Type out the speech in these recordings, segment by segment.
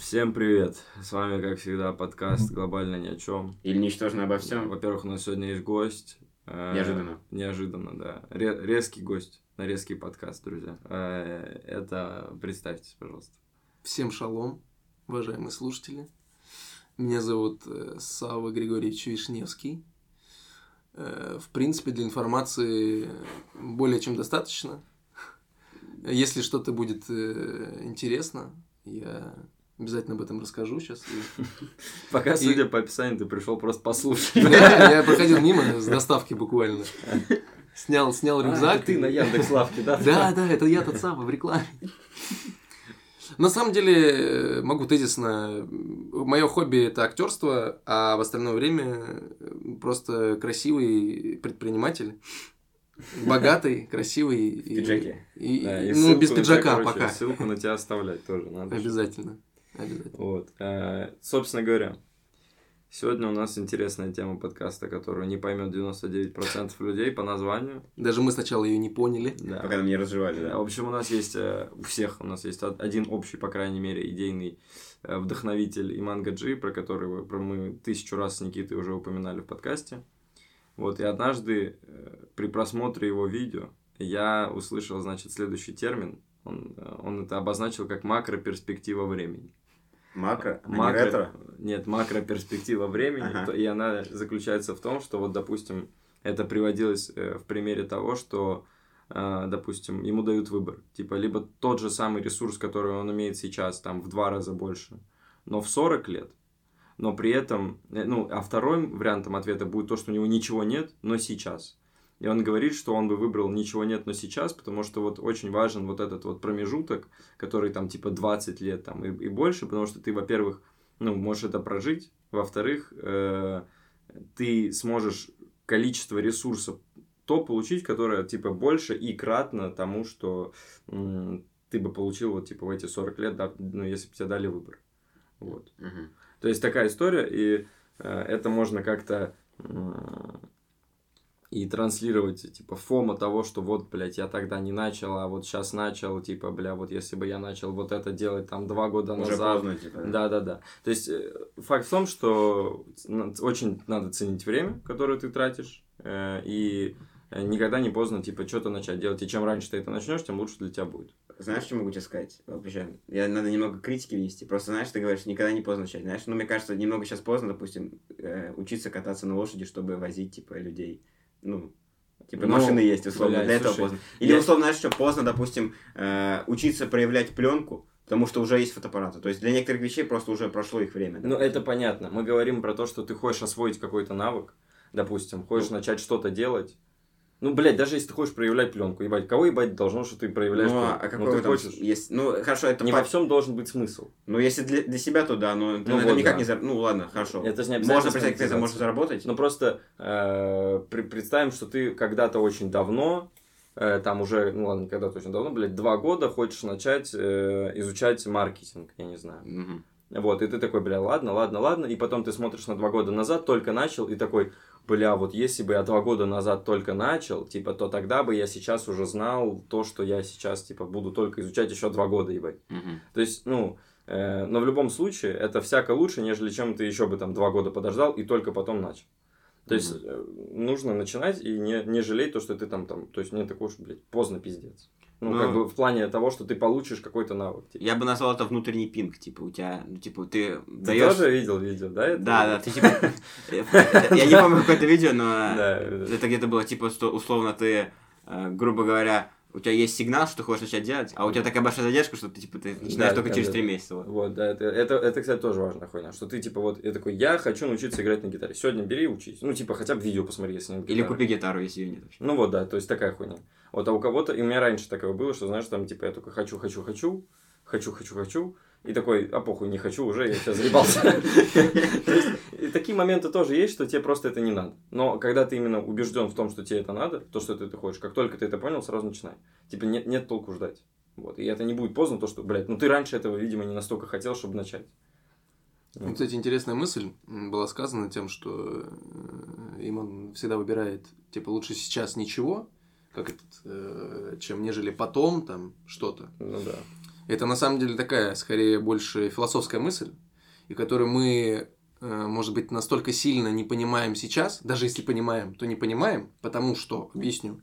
Всем привет! С вами, как всегда, подкаст «Глобально ни о чем». Или «Ничтожно обо всем». Во-первых, у нас сегодня есть гость. Э, неожиданно. Неожиданно, да. резкий гость на резкий подкаст, друзья. Э, это представьтесь, пожалуйста. Всем шалом, уважаемые слушатели. Меня зовут э, Сава Григорьевич Вишневский. В принципе, для информации более чем достаточно. Если что-то будет интересно, я Обязательно об этом расскажу сейчас. Пока, судя по описанию, ты пришел просто послушать. Я проходил мимо с доставки буквально. Снял, снял а, рюкзак. ты на Яндекс.Лавке, да? Да, да, это я тот самый в рекламе. На самом деле, могу тезисно, мое хобби это актерство, а в остальное время просто красивый предприниматель. Богатый, красивый. В пиджаке. И, да, и ну, без пиджака тебя, пока. Ссылку на тебя оставлять тоже надо. Обязательно. Вот. А, собственно говоря, сегодня у нас интересная тема подкаста, которую не поймет 99% людей по названию. Даже мы сначала ее не поняли. Да. Пока нам не разжевали, да. В общем, у нас есть, э, у всех у нас есть один общий, по крайней мере, идейный э, вдохновитель Иман Гаджи, про которого про мы тысячу раз с Никитой уже упоминали в подкасте. Вот, и однажды э, при просмотре его видео я услышал, значит, следующий термин. Он, он это обозначил как макроперспектива времени. Макро? А макро... Не ретро? Нет, макроперспектива времени. Ага. И она заключается в том, что вот, допустим, это приводилось э, в примере того, что, э, допустим, ему дают выбор. Типа, либо тот же самый ресурс, который он имеет сейчас, там, в два раза больше, но в 40 лет, но при этом, э, ну, а вторым вариантом ответа будет то, что у него ничего нет, но сейчас. И он говорит, что он бы выбрал ничего нет, но сейчас, потому что вот очень важен вот этот вот промежуток, который там типа 20 лет там и, и больше, потому что ты, во-первых, ну, можешь это прожить, во-вторых, э, ты сможешь количество ресурсов то получить, которое типа больше и кратно тому, что м, ты бы получил вот типа в эти 40 лет, да, ну, если бы тебе дали выбор. Вот. Угу. То есть такая история, и э, это можно как-то и транслировать, типа, фома того, что вот, блядь, я тогда не начал, а вот сейчас начал, типа, бля, вот если бы я начал вот это делать там два года Уже назад. Поздно, типа. Да, да, да. То есть, э, факт в том, что очень надо ценить время, которое ты тратишь, э, и никогда не поздно, типа, что-то начать делать. И чем раньше ты это начнешь, тем лучше для тебя будет. Знаешь, что могу тебе сказать? Вообще, я надо немного критики внести. Просто, знаешь, ты говоришь, никогда не поздно начать. Знаешь, ну, мне кажется, немного сейчас поздно, допустим, э, учиться кататься на лошади, чтобы возить, типа, людей ну, Типа ну, машины есть, условно, блядь, для этого слушай, поздно. Или, я... условно, знаешь, что поздно, допустим, э, учиться проявлять пленку, потому что уже есть фотоаппараты. То есть для некоторых вещей просто уже прошло их время. Ну, это понятно. Мы говорим про то, что ты хочешь освоить какой-то навык, допустим, хочешь ну. начать что-то делать, ну, блядь, даже если ты хочешь проявлять пленку, ебать, кого ебать должно, что ты проявляешь ну, пленку? а какой ну, ты хочешь? Есть... Ну, хорошо, это... Не по... во всем должен быть смысл. Ну, если для, для себя, то да, но ну, это вот, никак да. не... Зар... Ну, ладно, хорошо. Это же не Можно представить, как это можешь заработать? Ну, просто э, представим, что ты когда-то очень давно, э, там уже, ну, ладно, когда-то очень давно, блядь, два года хочешь начать э, изучать маркетинг, я не знаю. Угу. Вот, и ты такой, бля, ладно, ладно, ладно, и потом ты смотришь на два года назад, только начал, и такой, бля, вот если бы я два года назад только начал, типа, то тогда бы я сейчас уже знал то, что я сейчас, типа, буду только изучать еще два года, ебать. Угу. То есть, ну, э, но в любом случае, это всяко лучше, нежели чем ты еще бы там два года подождал и только потом начал. То есть, э, нужно начинать и не, не жалеть то, что ты там, там, то есть, не такой уж, блядь, поздно пиздец. Ну, ну, как бы в плане того, что ты получишь какой-то навык. Типа. Я бы назвал это внутренний пинг, типа, у тебя, ну, типа, ты Ты даешь... тоже видел видео, да? Это да, да, ты типа... Я не помню какое-то видео, но это где-то было, типа, условно, ты, э, грубо говоря, у тебя есть сигнал, что ты хочешь начать делать, а у тебя такая большая задержка, что ты, типа, ты начинаешь да, только да, через три месяца. Вот. вот, да, это, это, это, кстати, тоже важная хуйня, что ты, типа, вот, я такой, я хочу научиться играть на гитаре. Сегодня бери и учись. Ну, типа, хотя бы видео посмотри, если нет Или купи гитару, если ее нет вообще. Ну, вот, да, то есть такая хуйня. Вот, а у кого-то, и у меня раньше такое было, что, знаешь, там, типа, я только хочу, хочу, хочу, хочу, хочу, хочу, и такой, а похуй, не хочу уже, я сейчас заебался. И такие моменты тоже есть, что тебе просто это не надо. Но когда ты именно убежден в том, что тебе это надо, то, что ты это хочешь, как только ты это понял, сразу начинай. Типа нет, нет толку ждать. Вот. И это не будет поздно, то, что, блядь, ну ты раньше этого, видимо, не настолько хотел, чтобы начать. Ну, кстати, интересная мысль была сказана тем, что э, Иман всегда выбирает, типа, лучше сейчас ничего, как этот, э, чем нежели потом там что-то. Ну да. Это на самом деле такая, скорее, больше философская мысль, и которую мы, э, может быть, настолько сильно не понимаем сейчас, даже если понимаем, то не понимаем, потому что, объясню,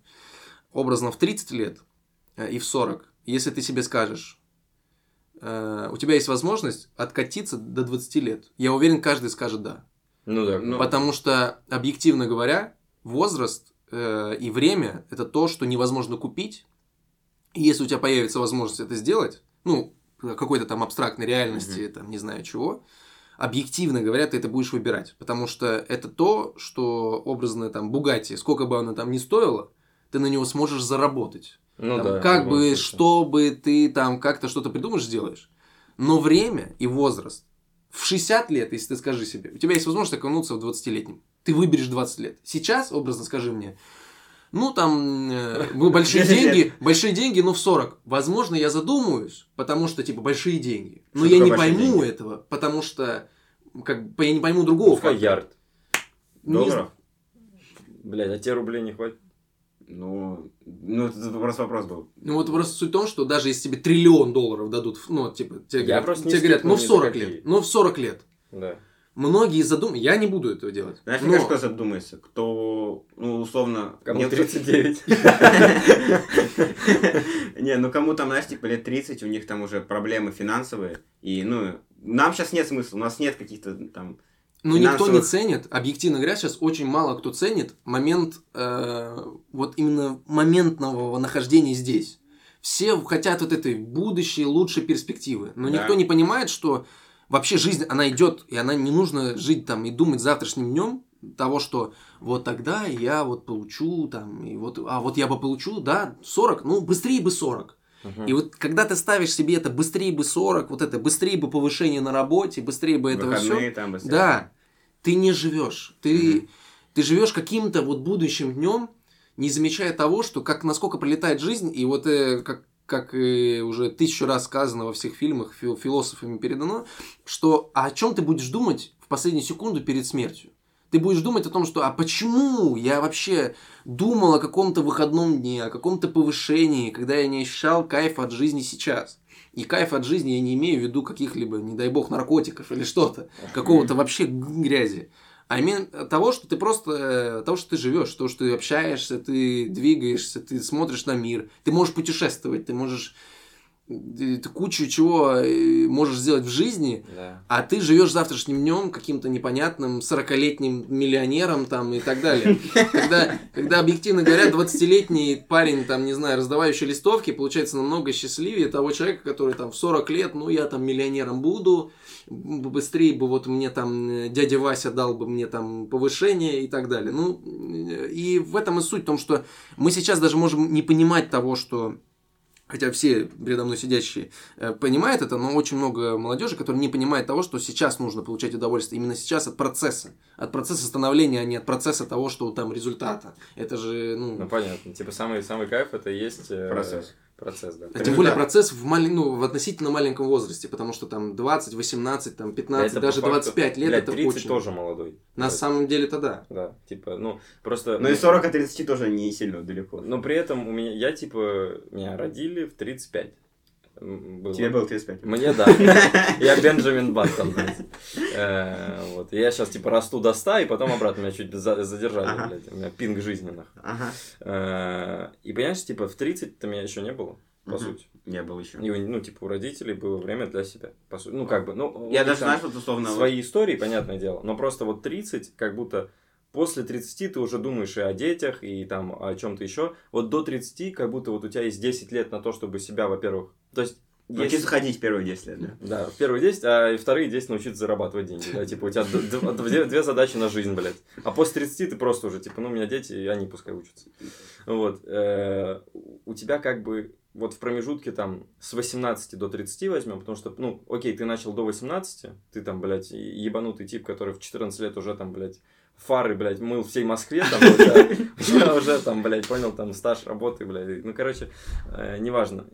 образно в 30 лет э, и в 40, если ты себе скажешь, э, у тебя есть возможность откатиться до 20 лет, я уверен, каждый скажет да. Ну да. Ну, Потому что, объективно говоря, возраст э, и время – это то, что невозможно купить. И если у тебя появится возможность это сделать, ну, какой-то там абстрактной реальности, там, не знаю чего, объективно говоря, ты это будешь выбирать. Потому что это то, что образно там Бугати, сколько бы оно там ни стоило, ты на него сможешь заработать. Ну Там, да. как бы, случае. чтобы ты там как-то что-то придумаешь, сделаешь. Но время и возраст. В 60 лет, если ты скажи себе, у тебя есть возможность окунуться в 20-летнем. Ты выберешь 20 лет. Сейчас, образно скажи мне, ну там э, ну, большие 10 лет. деньги, большие деньги, но в 40. Возможно, я задумаюсь, потому что типа большие деньги. Но Что я не пойму деньги? этого, потому что как бы я не пойму другого. Пускай ярд. Не долларов? Блядь, а тебе рублей не хватит? Ну, ну, это просто вопрос был. Ну вот просто суть в том, что даже если тебе триллион долларов дадут, ну, типа, тебе Я говорят, не тебе говорят, ну в ни за 40 какие. лет, ну в 40 лет. Да. Многие задумают, я не буду этого делать. Знаешь, Но- мне кажется, кто задумается? Кто, ну, условно... Кому нет- 39. Не, ну кому там, знаешь, типа лет 30, у них там уже проблемы финансовые. И, ну, нам сейчас нет смысла, у нас нет каких-то там... Ну, никто не ценит, объективно говоря, сейчас очень мало кто ценит момент, э, вот именно моментного нахождения здесь. Все хотят вот этой будущей, лучшей перспективы. Но Да. никто не понимает, что вообще жизнь, она идет, и она не нужно жить там и думать завтрашним днем того, что вот тогда я вот получу там, и вот, а вот я бы получу, да, 40, ну быстрее бы 40. Мгм. И вот когда ты ставишь себе это быстрее бы 40, вот это быстрее бы повышение на работе, быстрее бы этого все, да, ты не живешь. Ты, Мгм. ты живешь каким-то вот будущим днем, не замечая того, что как насколько пролетает жизнь, и вот э, как, как и уже тысячу раз сказано во всех фильмах, фил- философами передано, что а о чем ты будешь думать в последнюю секунду перед смертью? Ты будешь думать о том, что а почему я вообще думал о каком-то выходном дне, о каком-то повышении, когда я не ощущал кайфа от жизни сейчас. И кайф от жизни я не имею в виду каких-либо, не дай бог, наркотиков или что-то, какого-то вообще грязи. А именно того, что ты просто, э, того, что ты живешь, то, что ты общаешься, ты двигаешься, ты смотришь на мир, ты можешь путешествовать, ты можешь ты кучу чего э, можешь сделать в жизни, Да. а ты живешь завтрашним днем каким-то непонятным 40-летним миллионером там и так далее. Когда, когда объективно говоря, 20-летний парень, там, не знаю, раздавающий листовки, получается намного счастливее того человека, который там в 40 лет, ну, я там миллионером буду, быстрее бы вот мне там э, дядя Вася дал бы мне там повышение и так далее. Ну, э, и в этом и суть, в том, что мы сейчас даже можем не понимать того, что Хотя все передо мной сидящие э, понимают это, но очень много молодежи, которые не понимает того, что сейчас нужно получать удовольствие. Именно сейчас от процесса. От процесса становления, а не от процесса того, что там результата. Это же, ну... Ну понятно. Типа самый самый кайф это и есть э, Процесс. Процесс, да. а тем более процесс в, малень- ну, в относительно маленьком возрасте, потому что там 20, 18, там 15, Это даже факту, 25 лет блядь, это 30 очень. тоже молодой. На Да. самом деле это да. Да, типа, ну, просто... Ну и 40 от 30 тоже не сильно далеко. Но при этом у меня, я типа, меня родили в 35. Было. Тебе было 35. Мне да. Я Бенджамин Баттон. Э, Вот. Я сейчас типа расту до 100, и потом обратно меня чуть за- задержали, блядь. У меня пинг. Ага. Э, И понимаешь, типа в 30-то меня еще не было, по сути. Не было еще. И, ну, типа, у родителей было время для себя, по сути. Ну, как бы, ну... Я даже, знаешь, вот условно... вот- Свои истории, понятное дело, но просто вот 30, как будто после 30 ты уже думаешь и о детях, и там о чем-то еще. Вот до 30, как будто вот у тебя есть 10 лет на то, чтобы себя, во-первых... То есть... Научиться есть- ходить первые 10 лет, да? Да, первые 10, а и вторые 10 научиться зарабатывать деньги. Да, типа у тебя две задачи на жизнь, блядь. А после 30 ты просто уже, типа, ну, у меня дети, и они пускай учатся. Вот. э, У тебя как бы вот в промежутке там с 18 до 30 возьмем, потому что, ну, окей, ты начал до 18, ты там, блядь, ебанутый тип, который в 14 лет уже там, блядь, фары, блядь, мыл всей Москве, там, уже там, блядь, понял, там, стаж работы, блядь, ну, короче, э, неважно.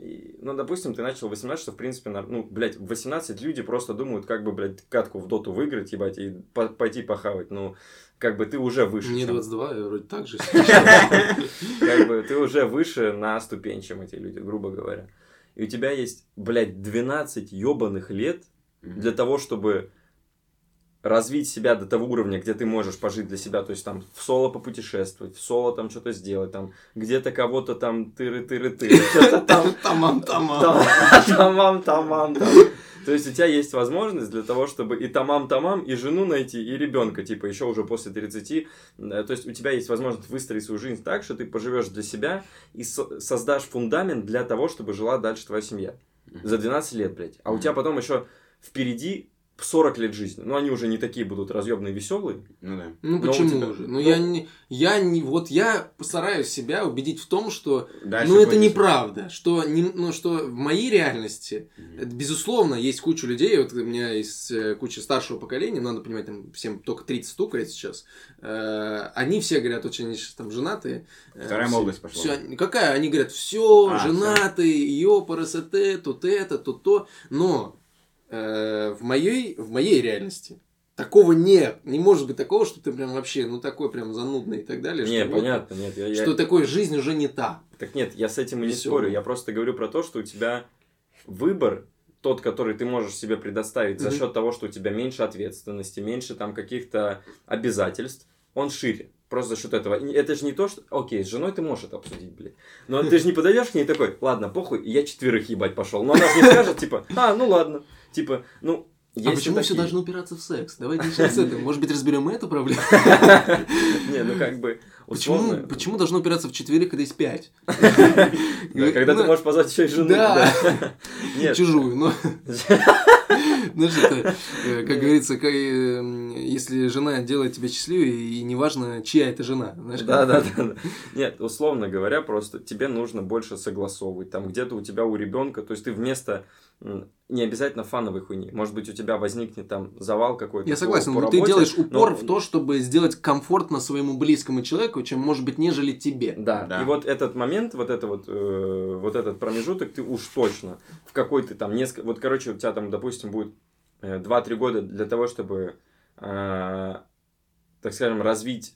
Ну, допустим, ты начал в 18, что, в принципе, ну, блядь, в 18 люди просто думают, как бы, блядь, катку в доту выиграть, ебать, и по- пойти похавать, ну, как бы ты уже выше. Мне чем- 22, я вроде так же. как бы ты уже выше на ступень, чем эти люди, грубо говоря. и у тебя есть, блядь, 12 ебаных лет для того, чтобы развить себя до того уровня, где ты можешь пожить для себя, то есть там в соло попутешествовать, в соло там что-то сделать, там где-то кого-то там тыры-тыры-тыры, что-то там... Тамам-тамам. Тамам-тамам. То есть у тебя есть возможность для того, чтобы и тамам-тамам, и жену найти, и ребенка, типа, еще уже после 30. То есть у тебя есть возможность выстроить свою жизнь так, что ты поживешь для себя и создашь фундамент для того, чтобы жила дальше твоя семья. За 12 лет, блядь. А у тебя потом еще впереди 40 лет жизни. Ну, они уже не такие будут разъемные, веселые. Ну да. Ну Но почему тебя- же? Ну, ну- я не, я не, вот я постараюсь себя убедить в том, что, Дальше ну это будешь- неправда, что не, ну что в моей реальности, это, безусловно, есть куча людей, вот у меня есть э, куча старшего поколения, надо понимать, там всем только 30 стукает сейчас, Э, они все говорят, очень они сейчас там женатые. э, Вторая все- молодость пошла. всё- какая? Они говорят, все, А, женатые, ёпарасоте, тут это, тут то. Но в, моей, в моей реальности такого нет. Не может быть такого, что ты прям вообще, ну, такой прям занудный и так далее. Не, что вот- понятно, нет. Я, я- Что такое жизнь уже не та. Так нет, я с этим и не спорю. Я просто говорю про то, что у тебя выбор тот, который ты можешь себе предоставить за Мгм. счет того, что у тебя меньше ответственности, меньше там каких-то обязательств, он шире. Просто за счет этого. Это же не то, что... Окей, с женой ты можешь это обсудить, блин. Но ты же не подойдешь к ней такой, ладно, похуй, я четверых ебать пошел. Но она же не скажет, типа, а, ну ладно. Типа, ну, а есть почему все такие. должно упираться в секс? Давайте начнем с этого. Может быть, разберем эту проблему? Не, ну как бы, Почему, почему должно упираться в четверых, когда есть пять? Да, когда ты Ну, можешь позвать еще и жену. Да. Чужую, но... Знаешь, это, э, как говорится, э, если жена делает тебя счастливее, и неважно, чья это жена. Знаешь, Да, да, да, да. Нет, условно говоря, просто тебе нужно больше согласовывать. Там где-то у тебя у ребенка, то есть ты вместо не обязательно фановой хуйни. Может быть, у тебя возникнет там завал какой-то. Я по- согласен, по но ты работе, делаешь упор но- в то, чтобы сделать комфортно своему близкому человеку, чем может быть, нежели тебе. Да. Да. и вот этот момент, вот это вот, э, вот этот промежуток, ты уж точно в какой-то там несколько, вот, короче, у тебя там, допустим, будет э, 2-3 года для того, чтобы, э, так скажем, развить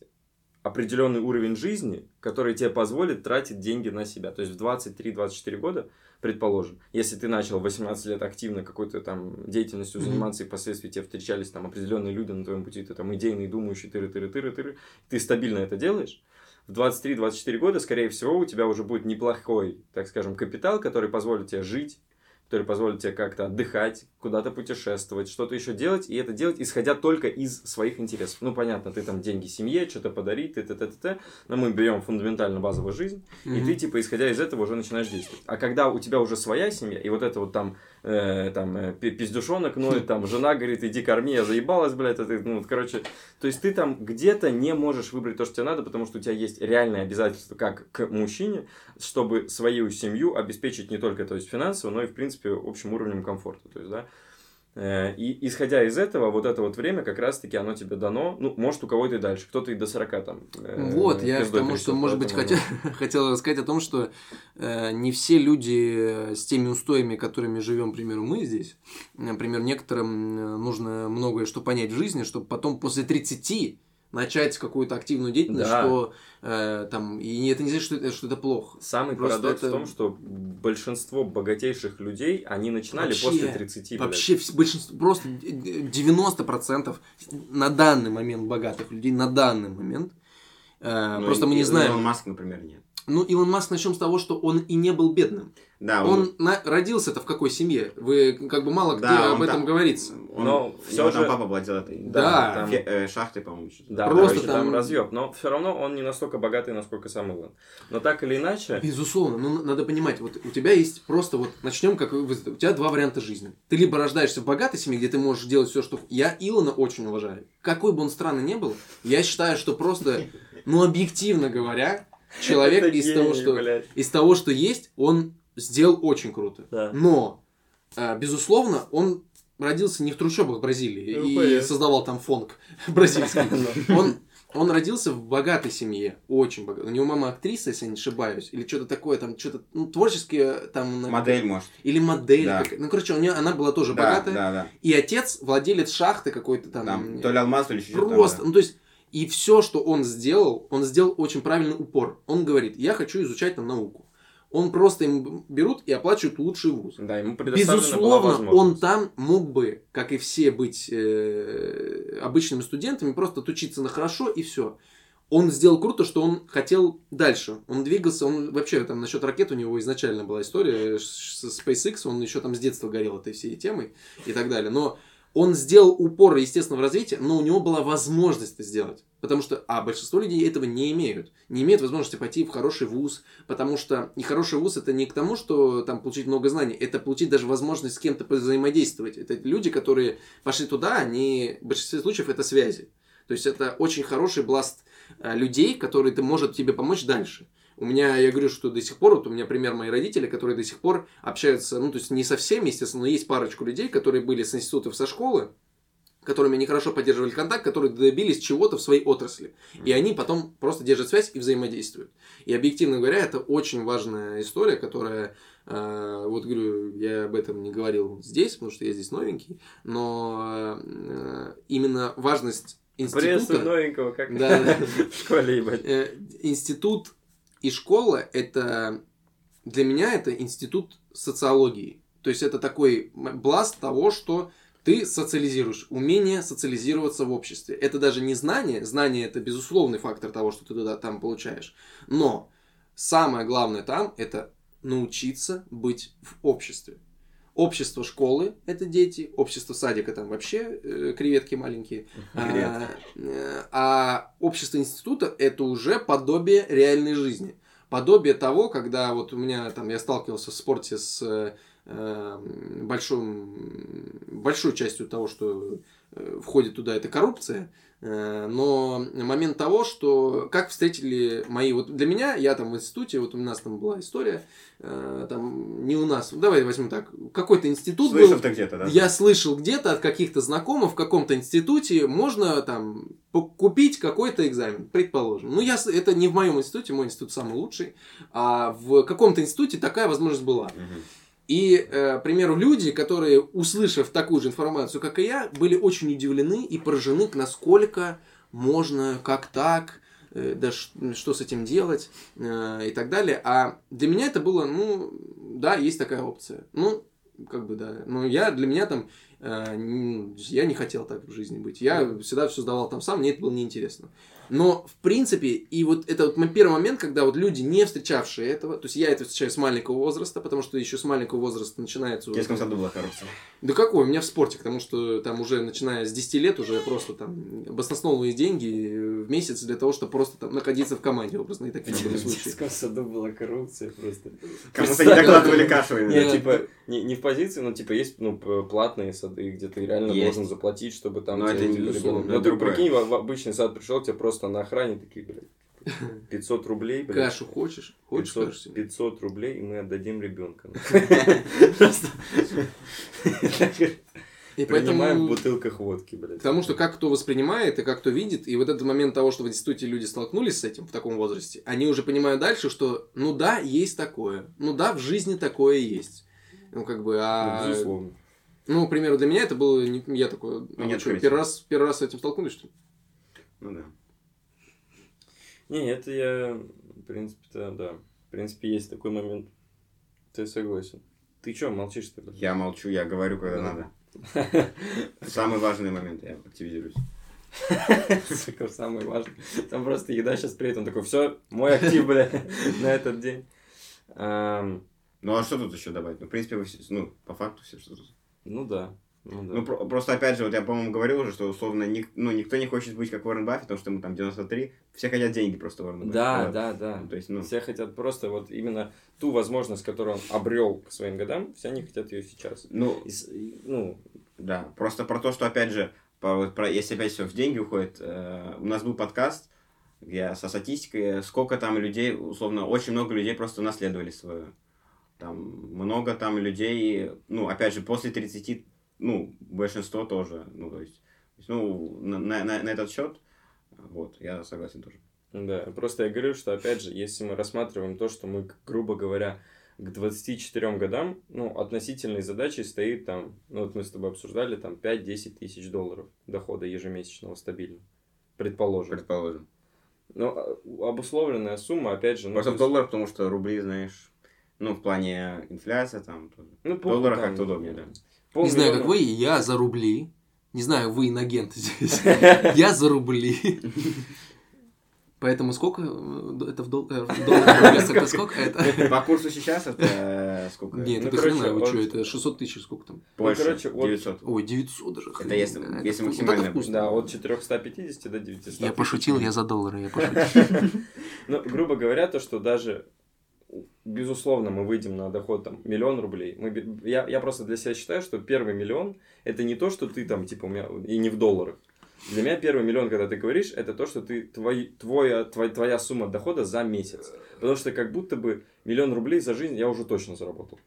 определенный уровень жизни, который тебе позволит тратить деньги на себя. То есть в 23-24 года, предположим, если ты начал в 18 лет активно какой-то там деятельностью заниматься, и впоследствии тебе встречались там определенные люди на твоем пути, ты там идейный, думающий, тыры-тыры-тыры-тыры, ты стабильно это делаешь, в 23-24 года, скорее всего, у тебя уже будет неплохой, так скажем, капитал, который позволит тебе жить, который позволит тебе как-то отдыхать, куда-то путешествовать, что-то еще делать, и это делать, исходя только из своих интересов. Ну, понятно, ты там деньги семье, что-то подарить, т т т т т но мы берем фундаментально базовую жизнь, и Мгм. ты, типа, исходя из этого, уже начинаешь действовать. А когда у тебя уже своя семья, и вот это вот там, э, там э, пи- пиздюшонок ноет, там жена говорит, иди корми, я заебалась, блядь, а ты, ну, вот, короче, то есть ты там где-то не можешь выбрать то, что тебе надо, потому что у тебя есть реальные обязательства как к мужчине, чтобы свою семью обеспечить не только, то есть финансово, но и, в принципе, общим уровнем комфорта, то есть, да. Э, И исходя из этого, вот это вот время как раз-таки оно тебе дано, ну, может, у кого-то и дальше, кто-то и до 40 там. э, Вот, я к тому, что, может быть, хотел, хотел рассказать о том, что э, не все люди э, с теми устоями, которыми живем, к примеру, мы здесь, например, некоторым нужно многое что понять в жизни, чтобы потом после 30 начать какую-то активную деятельность, Да. что э, там, и это не значит, что это, что это плохо. Самый Просто парадокс это- в том, что большинство богатейших людей, они начинали Вообще, после 30, блядь. Вообще большинство, просто 90% на данный момент богатых людей, на данный момент, э, Ну, просто мы и- не и знаем. Илон Маск, например, нет. Ну, Илон Маск, начнем с того, что он и не был бедным. Да, Он на- родился-то в какой семье? Вы как бы мало где да, об он этом там- говорится. Он, Но всё него там же- папа владел этой Да, там- фе- э, шахтой, по-моему, что-то. Да, Просто короче, там, там- разъеб, но все равно он не настолько богатый, насколько сам Илон. Но так или иначе, Безусловно, ну надо понимать, вот у тебя есть просто вот начнем как вы- у тебя два варианта жизни. Ты либо рождаешься в богатой семье, где ты можешь делать все, что я Илона очень уважаю. Какой бы он странный ни был, я считаю, что просто, ну объективно говоря, человек Это из того, гений, что блядь. из того, что есть, он сделал очень круто. Да. Но, э, безусловно, он родился не в трущобах Бразилии Ну, и понятно. создавал там фонг бразильский. Он, он родился в богатой семье, очень богатой. У него мама актриса, если я не ошибаюсь, или что-то такое, там что-то, ну, творческие, там... Модель, может. Или модель. Да. как- Ну, короче, у нее, она была тоже Да, богатая. да, да. И отец владелец шахты какой-то там. Там, то ли алмаз, то ли что-то. Просто, да. ну то есть, и все, что он сделал, он сделал очень правильный упор. Он говорит, я хочу изучать там науку. Он просто им берут и оплачивают лучший вуз. Да, ему Безусловно, он там мог бы, как и все, быть э, обычными студентами, просто отучиться на хорошо и все. Он сделал круто, что он хотел дальше. Он двигался, он вообще там насчет ракет у него изначально была история с SpaceX, он еще там с детства горел этой всей темой и так далее. Но он сделал упор, естественно, в развитии, но у него была возможность это сделать. Потому что, а, большинство людей этого не имеют. Не имеют возможности пойти в хороший вуз, потому что и хороший вуз это не к тому, что там получить много знаний, это получить даже возможность с кем-то взаимодействовать. Это люди, которые пошли туда, они в большинстве случаев это связи. То есть это очень хороший бласт э, людей, который ты может тебе помочь дальше. У меня, я говорю, что до сих пор, вот у меня пример мои родители, которые до сих пор общаются, ну, то есть не со всеми, естественно, но есть парочку людей, которые были с институтов, со школы, которыми они хорошо поддерживали контакт, которые добились чего-то в своей отрасли. И они потом просто держат связь и взаимодействуют. И объективно говоря, это очень важная история, которая, э, вот говорю, я об этом не говорил здесь, потому что я здесь новенький, но э, именно важность института... Приветствую новенького, как да, в школе, ебать. Э, институт и школа это для меня это институт социологии. То есть это такой бласт того, что ты социализируешь, умение социализироваться в обществе. Это даже не знание, знание это безусловный фактор того, что ты туда там получаешь. Но самое главное там это научиться быть в обществе. Общество школы – это дети, общество садика – там вообще э, креветки маленькие. А, э, а общество института – это уже подобие реальной жизни. Подобие того, когда вот у меня там, я сталкивался в спорте с э, большой, большой частью того, что э, входит туда, это коррупция – но момент того, что как встретили мои... Вот для меня, я там в институте, вот у нас там была история, э, там не у нас, давай возьмем так, какой-то институт Слышал был. где-то, да? Я слышал где-то от каких-то знакомых в каком-то институте можно там купить какой-то экзамен, предположим. Ну, я, это не в моем институте, мой институт самый лучший, а в каком-то институте такая возможность была. Угу. И, э, к примеру, люди, которые, услышав такую же информацию, как и я, были очень удивлены и поражены, насколько можно, как так, э, да что с этим делать э, и так далее. А для меня это было, ну, да, есть такая опция. Ну, как бы, да. Но я, для меня там, я не хотел так в жизни быть. Я всегда все сдавал там сам, мне это было неинтересно. Но, в принципе, и вот это вот первый момент, когда вот люди, не встречавшие этого, то есть я это встречаю с маленького возраста, потому что еще с маленького возраста начинается... В детском саду была коррупция. Да какой? У меня в спорте, потому что там уже начиная с 10 лет уже просто там баснословные деньги в месяц для того, чтобы просто там находиться в команде образно и такие были случаи. В детском саду была коррупция просто. Кому-то не докладывали кашу. Нет, типа, не, не в позиции, но типа есть ну, платные сады, где ты реально должен заплатить, чтобы там... Но это не Ну, ты прикинь, в обычный сад пришел, тебе просто просто на охране такие, блядь, 500 рублей, блядь. Кашу хочешь? Хочешь 500, кашу 500 рублей, и мы отдадим ребенка. И поэтому... в бутылках водки, блядь. Потому что как кто воспринимает и как кто видит, и вот этот момент того, что в институте люди столкнулись с этим в таком возрасте, они уже понимают дальше, что ну да, есть такое. Ну да, в жизни такое есть. Ну как бы, а... Ну, безусловно. Ну, к примеру, для меня это было... Не... Я такой... Ну, а что, первый раз, первый раз с этим столкнулись, что ли? Ну да. Не, это я, в принципе-то, да. В принципе, есть такой момент. Ты согласен. Ты что, молчишь что ли? Я молчу, я говорю, когда надо. Самый важный момент, я активизируюсь. Сука, самый важный. Там просто еда сейчас приедет, он такой, все, мой актив, бля, на этот день. Ну, а что тут еще добавить? Ну, в принципе, ну, по факту все, что тут. Ну, да. Ну, да. ну про- просто опять же, вот я, по-моему, говорил уже, что условно ни, ну, никто не хочет быть как Уоррен Баффет, потому что ему там 93, все хотят деньги просто Уоррен Баффет. Да, вот. да, да. Ну, то есть, ну... Все хотят просто вот именно ту возможность, которую он обрел к своим годам, все они хотят ее сейчас. Ну, и, ну, да, просто про то, что опять же, по, вот, про, если опять все в деньги уходит, э, у нас был подкаст, где со статистикой, сколько там людей, условно, очень много людей просто наследовали свою. Там много там людей, ну, опять же, после 30 ну, большинство тоже, ну, то есть, ну, на, на, на этот счет, вот, я согласен тоже. Да, просто я говорю, что, опять же, если мы рассматриваем то, что мы, грубо говоря, к 24 годам, ну, относительной задачей стоит там, ну, вот мы с тобой обсуждали, там, 5-10 тысяч долларов дохода ежемесячного стабильно. Предположим. Предположим. Ну, а, обусловленная сумма, опять же... Ну, Просто в долларах, потому что рубли, знаешь, Ну, в плане инфляция там. Ну, В пол- долларах там, как-то удобнее, да. Не знаю, как вы, я за рубли. Не знаю, вы инагенты здесь. Я за рубли. Поэтому сколько э, это в э, долларах? Это сколько это? По курсу сейчас это э, сколько? Нет, Ну, это короче, хрена, вы вот- что, это 600 тысяч, сколько там? Больше, Ну, короче, вот- 900. Ой, 900 даже. Это если- да, максимально. Да, от 450 до 900. Я пошутил, я за доллары, я пошутил. Ну, грубо говоря, то, что даже безусловно, мы выйдем на доход там миллион рублей. Мы, я, я просто для себя считаю, что первый миллион это не то, что ты там, типа, у меня, и не в долларах. Для меня первый миллион, когда ты говоришь, это то, что ты, твой, твоя, твоя, твоя сумма дохода за месяц. Потому что как будто бы миллион рублей за жизнь я уже точно заработал.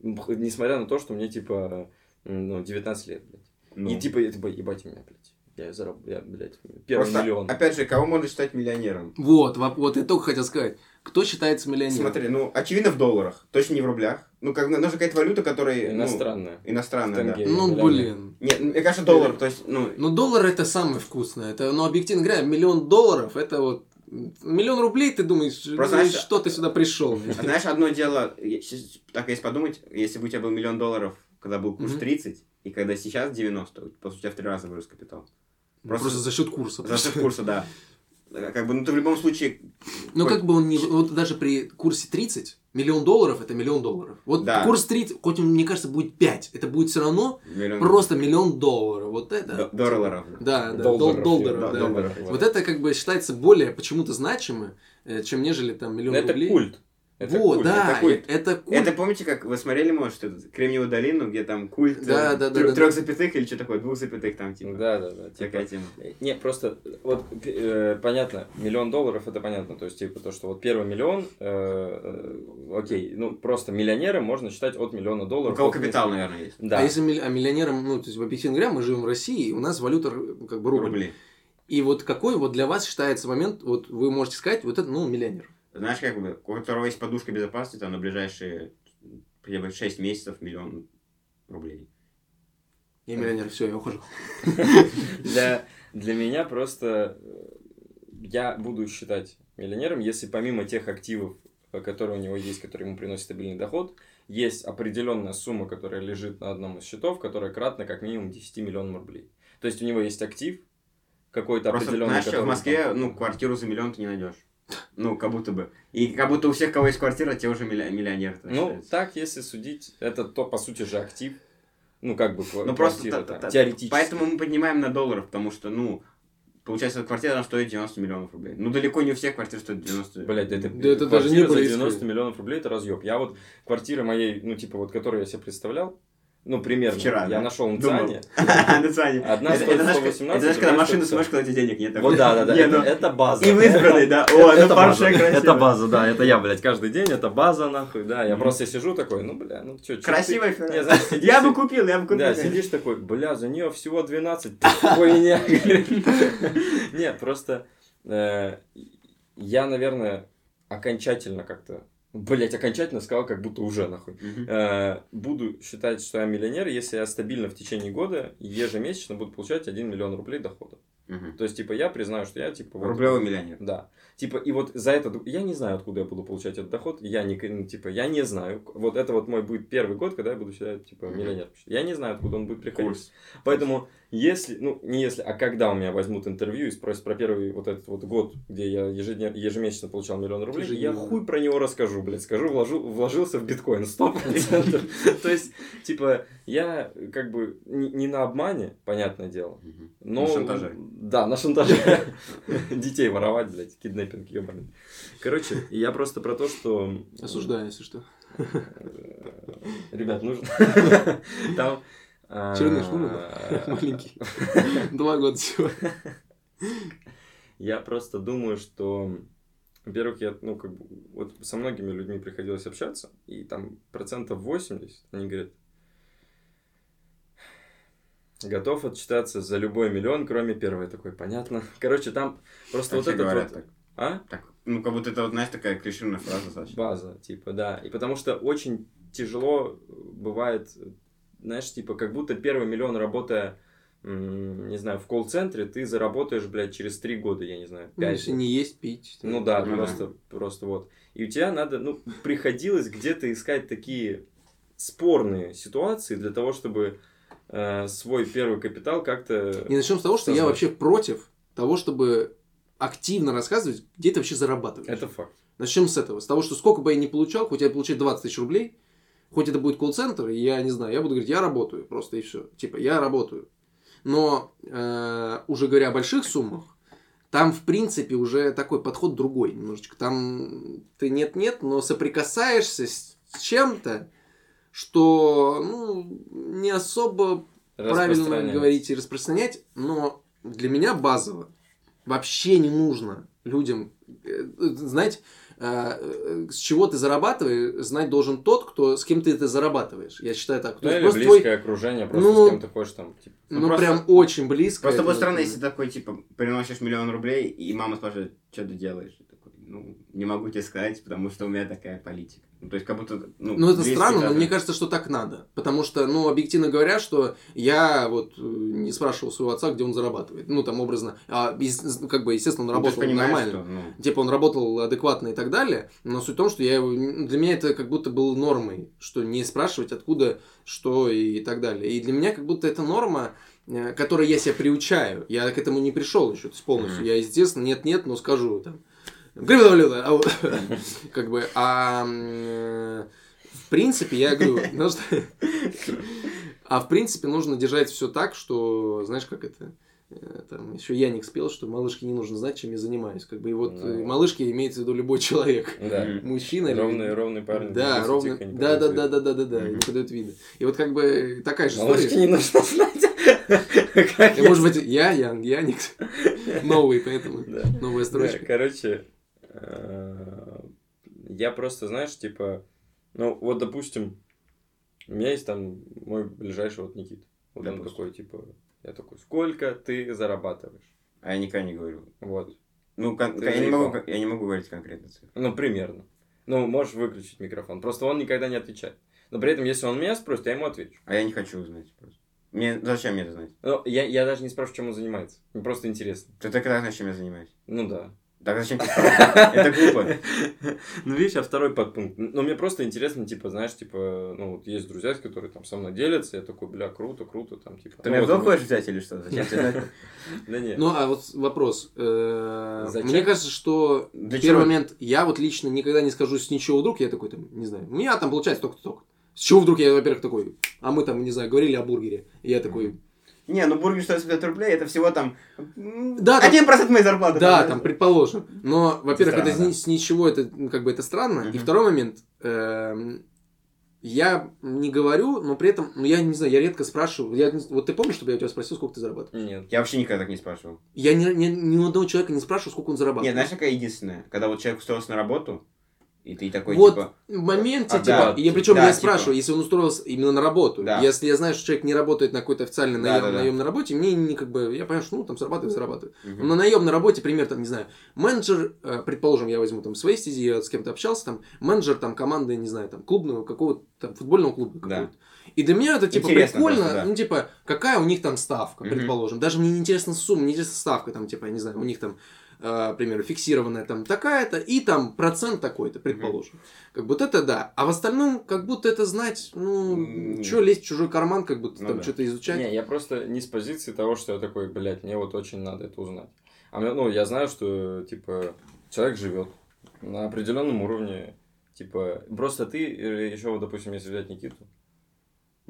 Несмотря на то, что мне, типа, ну, 19 лет, блядь. Ну. И, типа, типа, ебать меня, блядь. Я заработал, я, блядь, первый Просто, миллион. опять же, кого можно считать миллионером? Вот, вот я только хотел сказать. Кто считается миллионером? Смотри, ну, очевидно, в долларах, точно не в рублях. Ну, как, нужна какая-то валюта, которая... ну, Иностранная. иностранная, да. Тенге. Ну, блин. Нет, мне кажется, доллар, то есть, ну, Ну, доллар это самое вкусное. Это, ну, объективно говоря, миллион долларов это вот миллион рублей, ты думаешь, Просто, ну, знаешь, что ты сюда пришел? А Знаешь, одно дело, так если подумать, если бы у тебя был миллион долларов, когда был курс Мгм. 30, и когда сейчас 90, по сути, у тебя в три раза вырос капитал. Просто, Просто за счет курса. За счет курса, да. Э, Как бы, ну ты в любом случае, Но как бы он не... Вот даже при курсе 30, миллион долларов это миллион долларов. Вот Да. курс 30, хоть он, мне кажется, будет 5, это будет все равно миллион просто миллион долларов. Вот это... долларов. Да, да, Долларов, дол- долларов, да, да. долларов. Вот это как бы считается более почему-то значимым, э, чем нежели там миллион Ну, это рублей. культ. Это вот, культ. да, это культ. это культ. Это помните, как вы смотрели, может, этот Кремниевую долину, где там культ Да, да, да, да, трех да. запятых или что такое, двух запятых там, типа. Да, да, да. типа, Такая тема. Не, просто, вот, э, понятно, миллион долларов, это понятно, то есть, типа, то, что вот первый миллион, э, э, окей, ну, просто миллионером можно считать от миллиона У долларов. кого от капитал, нескольких. наверное, есть. Да. А если милли- а миллионером, ну, то есть, в объективно говоря, мы живем в России, и у нас валюта р- как бы рубль. Рубли. И вот какой вот для вас считается момент, вот вы можете сказать, вот это, ну, миллионер. Знаешь, как бы, у которого есть подушка безопасности, там на ближайшие хотя бы 6 месяцев миллион рублей. Я миллионер, все, я ухожу. Для, для меня просто э, я буду считать миллионером, если помимо тех активов, э, которые у него есть, которые ему приносят стабильный доход, есть определенная сумма, которая лежит на одном из счетов, которая кратна как минимум 10 миллионам рублей. То есть у него есть актив какой-то определенный. знаешь, в Москве, там- ну, квартиру за миллион ты не найдешь. Ну, как будто бы. И как будто у всех, кого есть квартира, те уже милли- миллионеры. Ну, считается. так, если судить, это то, по сути же, актив. Ну, как бы, ква- Ну, просто квартира та- там, та- теоретически. Поэтому мы поднимаем на долларов, потому что, ну, получается, эта квартира она стоит 90 миллионов рублей. Ну, далеко не у всех квартир стоит 90 Блять, это, Да это квартира даже не за были 90 истории. миллионов рублей, это разъеб. Я вот квартира моей, ну, типа, вот, которую я себе представлял, ну, примерно, Вчера, я да? нашел на. Циане. На Цане. Одна стоит это знаешь, как- 118, Это знаешь, когда машину смотришь, когда у тебя денег нет. Вот, да, да, да, это, ну, это база. И в избранной, да. О, это ну красиво. это база, да, это я, блядь, каждый день, это база, нахуй, да, я просто сижу такой, ну, бля, ну, чё, Красивая Я бы купил, я бы купил. Да, сидишь такой, бля, за нее всего 12, хуйня. Нет, просто э, я, наверное, окончательно как-то, блять, окончательно сказал, как будто уже нахуй. Мгм. Э, Буду считать, что я миллионер, если я стабильно в течение года ежемесячно буду получать 1 миллион рублей дохода. Мгм. То есть, типа, я признаю, что я, типа... вот- Рублевый миллионер. Да. Типа, и вот за это... Я не знаю, откуда я буду получать этот доход. Я не... ну, Типа, я не знаю. Вот это вот мой будет первый год, когда я буду считать, типа, миллионер. Я не знаю, откуда он будет приходить. Курс. Поэтому, если, ну, не если, а когда у меня возьмут интервью и спросят про первый вот этот вот год, где я ежедневно, ежемесячно получал миллион рублей, я Ежедневно. хуй про него расскажу, блядь. Скажу, вложу, вложился в биткоин 100%. То есть, типа, я как бы не на обмане, понятное дело. Но, На шантаже. Да, на шантаже. Детей воровать, блядь, киднеппинг, ебаный. Короче, я просто про то, что... Осуждаю, если что. э, Ребят, нужно... Там... а, Черныш, ну, Маленький. Два года всего. Я просто думаю, что, во-первых, я, ну, как бы, вот со многими людьми приходилось общаться, и там процентов 80, они говорят, готов отчитаться за любой миллион, кроме первой такой, понятно. Короче, там просто Так вот все это говорят вот... так. А? Так, ну, как будто это, вот, знаешь, такая клишированная фраза, Саша. База, типа, да. И потому что очень тяжело бывает, знаешь, типа, как будто первый миллион работая не знаю, в колл-центре ты заработаешь, блядь, через три года, я не знаю, 5 ну, если не есть, пить. Ну да, ну, просто, да. просто вот. И у тебя надо, ну, приходилось где-то искать такие спорные ситуации для того, чтобы э, свой первый капитал как-то... И начнем с того, что создать. я вообще против того, чтобы активно рассказывать, где ты вообще зарабатываешь. Это факт. Начнем с этого. С того, что сколько бы я ни получал, хоть я получаю 20 тысяч рублей, хоть это будет колл-центр, я не знаю, я буду говорить, я работаю просто и все. Типа, я работаю. Но э, уже говоря о больших суммах, там, в принципе, уже такой подход другой немножечко. Там ты нет-нет, но соприкасаешься с чем-то, что ну, не особо правильно говорить и распространять, но для меня базово вообще не нужно людям, э, знаете, с чего ты зарабатываешь, знать должен тот, кто, с кем ты это зарабатываешь. Я считаю так. Ну, или близкое твой... окружение, просто ну, с кем ты хочешь там. Типа. Ну, ну просто... прям очень близко. Просто будет странно, если такой, типа, приносишь миллион рублей, и мама спрашивает, что ты делаешь? такой, ну, не могу тебе сказать, потому что у меня такая политика. Ну, то есть, как будто... Ну, ну это странно, но мне кажется, что так надо. Потому что, ну, объективно говоря, что я вот э, не спрашивал своего отца, где он зарабатывает. Ну, там, образно. А, как бы, естественно, он ну, работал нормально. Что, ну... Типа, он работал адекватно и так далее. Но суть в том, что я его... Для меня это как будто было нормой, что не спрашивать, откуда, что и так далее. И для меня как будто это норма, э, которой я себя приучаю. Я к этому не пришел еще, то есть полностью. Mm-hmm. Я, естественно, нет-нет, но скажу там Криптовалюта. А как бы, а в принципе, я говорю, ну что... А в принципе нужно держать все так, что, знаешь, как это, э, там еще Яник спел, что малышке не нужно знать, чем я занимаюсь. Как бы и вот ну, малышки имеется в виду любой человек. Да. Мужчина. Ровный, или... ровный парень. Да, ровный. Да, да, да, да, да, да, да. Не подает вида. И вот как бы такая же история. Малышке не нужно знать. Может быть, я, Ян, Яник. Новый, поэтому. Новая строчка. Короче, Э, я просто, знаешь, типа, ну, вот, допустим, у меня есть там мой ближайший вот Никит. Вот он такой, типа, я такой, сколько ты зарабатываешь? А я никогда не говорю. Вот. Ну, кон- я, не могу, я не могу говорить конкретно цифры. Ну, примерно. Ну, можешь выключить микрофон. Просто он никогда не отвечает. Но при этом, если он меня спросит, я ему отвечу. А я не хочу узнать просто. Мне, зачем мне это знать? Ну, я, я даже не спрашиваю, чем он занимается. Мне просто интересно. Ты тогда знаешь, чем я занимаюсь? Ну да. Так зачем Это глупо. Ну, видишь, а второй подпункт. Ну, мне просто интересно, типа, знаешь, типа, ну, вот есть друзья, которые там со мной делятся, я такой, бля, круто, круто, там, типа. Ты меня вдруг хочешь взять или что? Зачем тебе Да нет. Ну, а вот вопрос. Э, мне кажется, что в первый момент я вот лично никогда не скажу с ничего вдруг, я такой, там, не знаю, у меня там получается только-только. С чего вдруг я, во-первых, такой, а мы там, не знаю, говорили о бургере, и я такой, не, ну бургер стоит 50 рублей, это всего там да, 1% там, моей зарплаты. Да, там, предположим. Но, во-первых, это, это с, ничего, это как бы это странно. Угу. И второй момент, э, я не говорю, но при этом, ну я не знаю, я редко спрашиваю. Я, вот ты помнишь, чтобы я у тебя спросил, сколько ты зарабатываешь? Нет. Я вообще никогда так не спрашивал. Я ни, ни, ни у одного человека не спрашиваю, сколько он зарабатывает. Нет, знаешь, какая единственная? Когда вот человек устроился на работу, и ты такой, вот типа... в моменте, а, типа, да, я причем да, я типа... спрашиваю, если он устроился именно на работу, да. если я знаю, что человек не работает на какой-то официальной да, наем, да, да. наемной работе, мне не как бы, я понимаю, что ну там зарабатывает, зарабатывает. Угу. Но на наемной работе, пример, там, не знаю, менеджер, э, предположим, я возьму там своей стези, я с кем-то общался, там, менеджер там команды, не знаю, там, клубного, какого-то там, футбольного клуба да. И для меня это, типа, интересно прикольно, просто, да. ну, типа, какая у них там ставка, угу. предположим. Даже мне не интересна сумма, не интересна ставка, там, типа, я не знаю, у них там к примеру, фиксированная там такая-то, и там процент такой-то, предположим. Mm-hmm. Как будто это да. А в остальном, как будто это знать, ну, mm-hmm. что лезть в чужой карман, как будто ну, там да. что-то изучать. Не, я просто не с позиции того, что я такой, блядь, мне вот очень надо это узнать. А мне, ну, я знаю, что, типа, человек живет на определенном уровне, типа, просто ты, э, еще вот, допустим, если взять Никиту,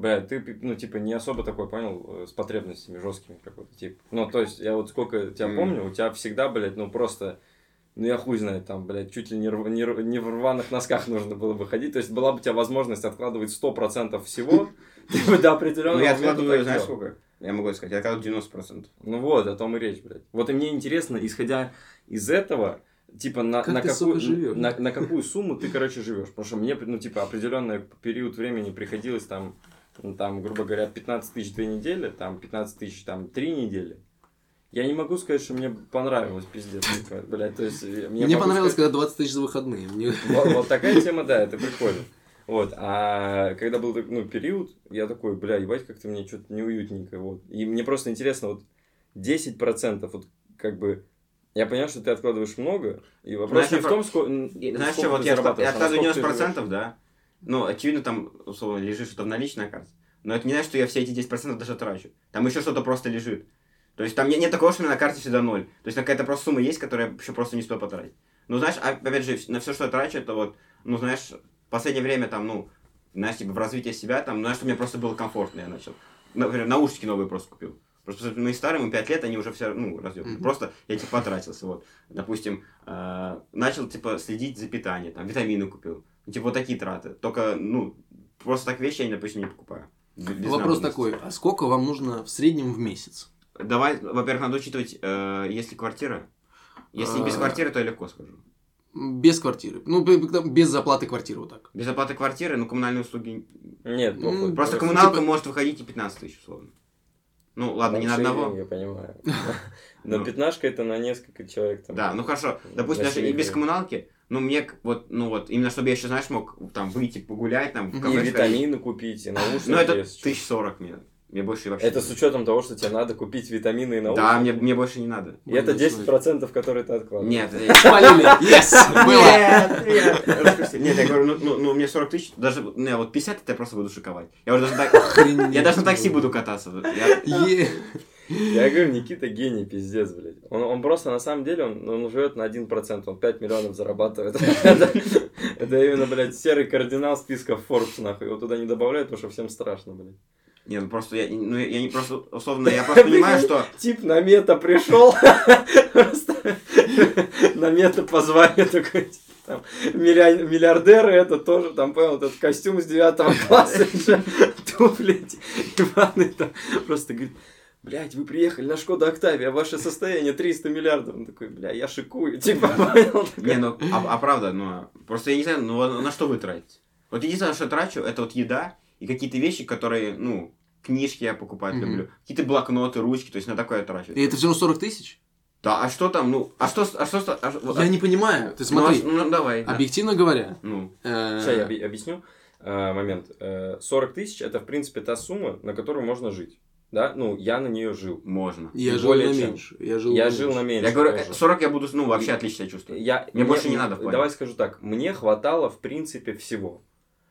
Бля, ты, ну, типа, не особо такой, понял, э, с потребностями жесткими какой-то, тип. Ну, то есть, я вот сколько тебя mm. помню, у тебя всегда, блядь, ну, просто, ну, я хуй знает, там, блядь, чуть ли не, не, не в рваных носках нужно было бы ходить. То есть, была бы у тебя возможность откладывать 100% всего, типа, до определенного Ну, я откладываю, знаешь, сколько? Я могу сказать, я откладываю 90%. Ну, вот, о том и речь, блядь. Вот и мне интересно, исходя из этого, типа на, как на, какую, на, на какую сумму ты, короче, живешь. Потому что мне, ну, типа, определенный период времени приходилось там там, грубо говоря, 15 тысяч две недели, там 15 тысяч там три недели, я не могу сказать, что мне понравилось, пиздец. Блядь, то есть, мне мне понравилось, сказать... когда 20 тысяч за выходные. Мне... Вот, вот такая тема, да, это прикольно. Вот, а когда был ну, период, я такой, бля, ебать, как-то мне что-то неуютненько, вот. И мне просто интересно, вот 10%, вот как бы, я понял, что ты откладываешь много, и вопрос Знаешь, не в том, сколько, Знаешь, сколько что, вот я, я а откладываю насколько ты 90%, да. Ну, очевидно, там, условно, лежит что-то в наличной карте. Но это не значит, что я все эти 10% даже трачу. Там еще что-то просто лежит. То есть там нет, нет такого, что у меня на карте всегда ноль. То есть какая-то просто сумма есть, которую я еще просто не успел потратить. Ну, знаешь, а- опять же, на все, что я трачу, это вот, ну, знаешь, в последнее время там, ну, знаешь, типа в развитии себя, там, знаешь, что мне просто было комфортно, я начал. Например, наушники новые просто купил. Просто мои старые, ему 5 лет, они уже все, ну, разъебаны. Мгм. Просто я, типа, потратился, вот. Допустим, э, начал, типа, следить за питанием, там, витамины купил. Типа, вот такие траты. Только, ну, просто так вещи я, допустим, не покупаю. Без Вопрос такой, а сколько вам нужно в среднем в месяц? Давай, во-первых, надо учитывать, э, если квартира. Если без А. квартиры, то я легко скажу. Без квартиры. Ну, без заплаты квартиры вот так. Без оплаты квартиры, ну, коммунальные услуги... Нет, Ну. Просто Типа- коммуналка может выходить и 15 тысяч, условно. Ну, ладно, не на одного. Я понимаю. Но Ну. пятнашка это на несколько человек. Там, Да, ну хорошо. Допустим, даже и без коммуналки, ну, мне, вот, ну, вот, именно чтобы я еще, знаешь, мог там выйти погулять, там. И витамины купить, и наушники. Ну, это тысяч сорок мне. Мне больше вообще... Это с учетом того, что тебе надо купить витамины и наушники. Да, мне, мне больше не надо. И это Блин, 10%, которые ты откладываешь. Нет, я- Спалили. Yes! Было. Нет, нет. Я говорю, ну, ну, ну, мне 40 тысяч, даже, не, вот 50 это я просто буду шиковать. Я уже даже так... Я даже на такси буду кататься. Я говорю, Никита гений, пиздец, блядь. Он, он просто, на самом деле, он, он живет на 1%, он 5 миллионов зарабатывает. Это, именно, блядь, серый кардинал списка Forbes, нахуй. Его туда не добавляют, потому что всем страшно, блядь. Не, ну просто я, ну, я не просто, условно, я просто понимаю, что... Тип на мета пришел, просто на мета позвали такой, там, миллиардеры, это тоже, там, понял, этот костюм с девятого класса, туфли, эти, Иваны там, просто говорит, блядь, вы приехали на Шкода Октавия, ваше состояние 300 миллиардов. Он такой, бля, я шикую, типа, понял? Не, ну, а, а правда, ну, просто я не знаю, ну, на что вы тратите? Вот единственное, что я трачу, это вот еда и какие-то вещи, которые, ну, книжки я покупать люблю, какие-то блокноты, ручки, то есть на такое я трачу. И это все равно 40 тысяч? Да, а что там, ну, а что, а что, а, вот, Я не понимаю. Ты ну, а смотри, ш- ну, давай. да. объективно говоря, Ну, э, Сейчас я объ- объясню э, момент. Э, 40 тысяч это, в принципе, та сумма, на которую можно жить. Да, ну, я на нее жил. можно. я жил более на чем. меньше. Я жил я на жил меньше. на меньше. Я говорю, тоже. э, 40 я буду, ну, вообще отлично себя чувствовать. Я, Мне больше не надо в плане. Давай скажу так, мне хватало, в принципе, всего.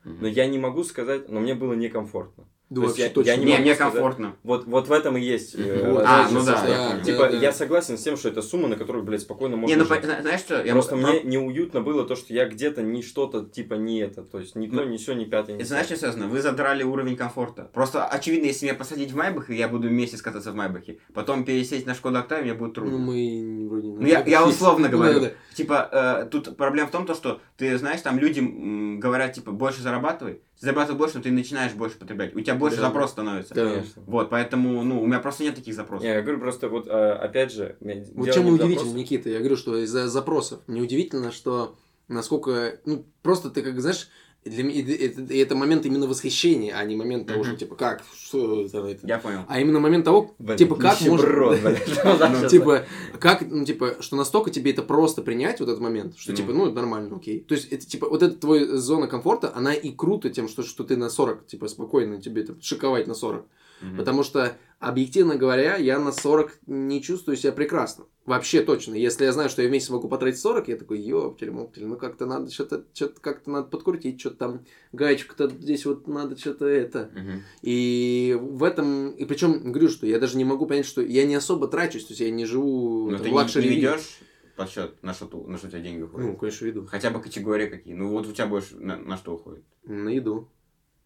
Мгм. Но я не могу сказать, но мне было некомфортно. Да То есть вообще я- точно. я Не, не могу мне сказать. комфортно. Вот, вот в этом и есть. э, Вот. разница, А, ну да. Типа, Да, да. я согласен с тем, что это сумма, на которую, блядь, спокойно можно Не, ну, жить. знаешь что? Я Просто про- мне неуютно было то, что я где-то не что-то, типа, не это. То есть, ни то, Ну, ни все, ни пятое, Это знаешь, что связано? Вы задрали уровень комфорта. Просто, очевидно, если меня посадить в Майбах, и я буду месяц кататься в Майбахе, потом пересесть на Шкода Октавия, мне будет трудно. Ну, мы вроде... Ну, я, я условно Ну, говорю. да, да. Типа, э, тут проблема в том, то, что ты знаешь, там люди м, говорят, типа, больше зарабатывай. Ты зарабатывай больше, но ты начинаешь больше потреблять. У тебя больше Да. запрос становится. Да. Конечно. Вот, поэтому, ну, у меня просто нет таких запросов. Не, я говорю просто вот, э, опять же, Вот чем удивительно, запросах. Никита, я говорю, что из-за запросов. Мне удивительно, что насколько, ну, просто ты как, знаешь, для меня и это, и это момент именно восхищения, а не момент того, что, типа, как, что это, это. Я понял. А именно момент того, Блин, типа, как можно... Ну, типа, как, ну, типа, что настолько тебе это просто принять, вот этот момент, что, типа, ну, нормально, окей. То есть, это, типа, вот эта твоя зона комфорта, она и круто тем, что, что ты на 40, типа, спокойно тебе это шиковать на 40. Мгм. Потому что, объективно говоря, я на 40 не чувствую себя прекрасно. Вообще точно. Если я знаю, что я в месяц могу потратить 40, я такой, ёптель, моптель, ну как-то надо что-то, что-то как-то надо подкрутить, что-то там, гаечку-то здесь вот надо что-то это. Мгм. И в этом, и причем говорю, что я даже не могу понять, что я не особо трачусь, то есть я не живу Но там, ты в не, luxury не виде. ведешь подсчет, на что, на что у тебя деньги уходят? Ну, конечно, веду. Хотя бы категории какие. Ну, вот у тебя больше на, на что уходит? На еду.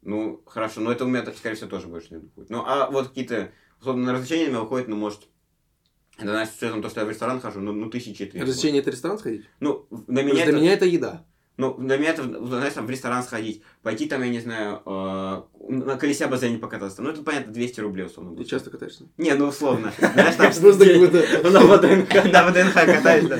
Ну, хорошо, но это у меня, так, скорее всего, тоже больше не уходит. Ну, а вот какие-то, условно, на развлечения у меня уходит, ну, может, это, знаешь, с учетом того, что я в ресторан хожу, ну, ну тысячи три. Развлечение это ресторан сходить? Ну, для Потому меня, это, для меня это еда. ну, для меня это, знаешь, там, в ресторан сходить, пойти там, я не знаю, э, на колесе обозрения покататься. Ну, это, понятно, 200 рублей, условно. Ты часто катаешься? Не, ну, условно. Знаешь, там, Просто как будто- На ВДНХ. на да.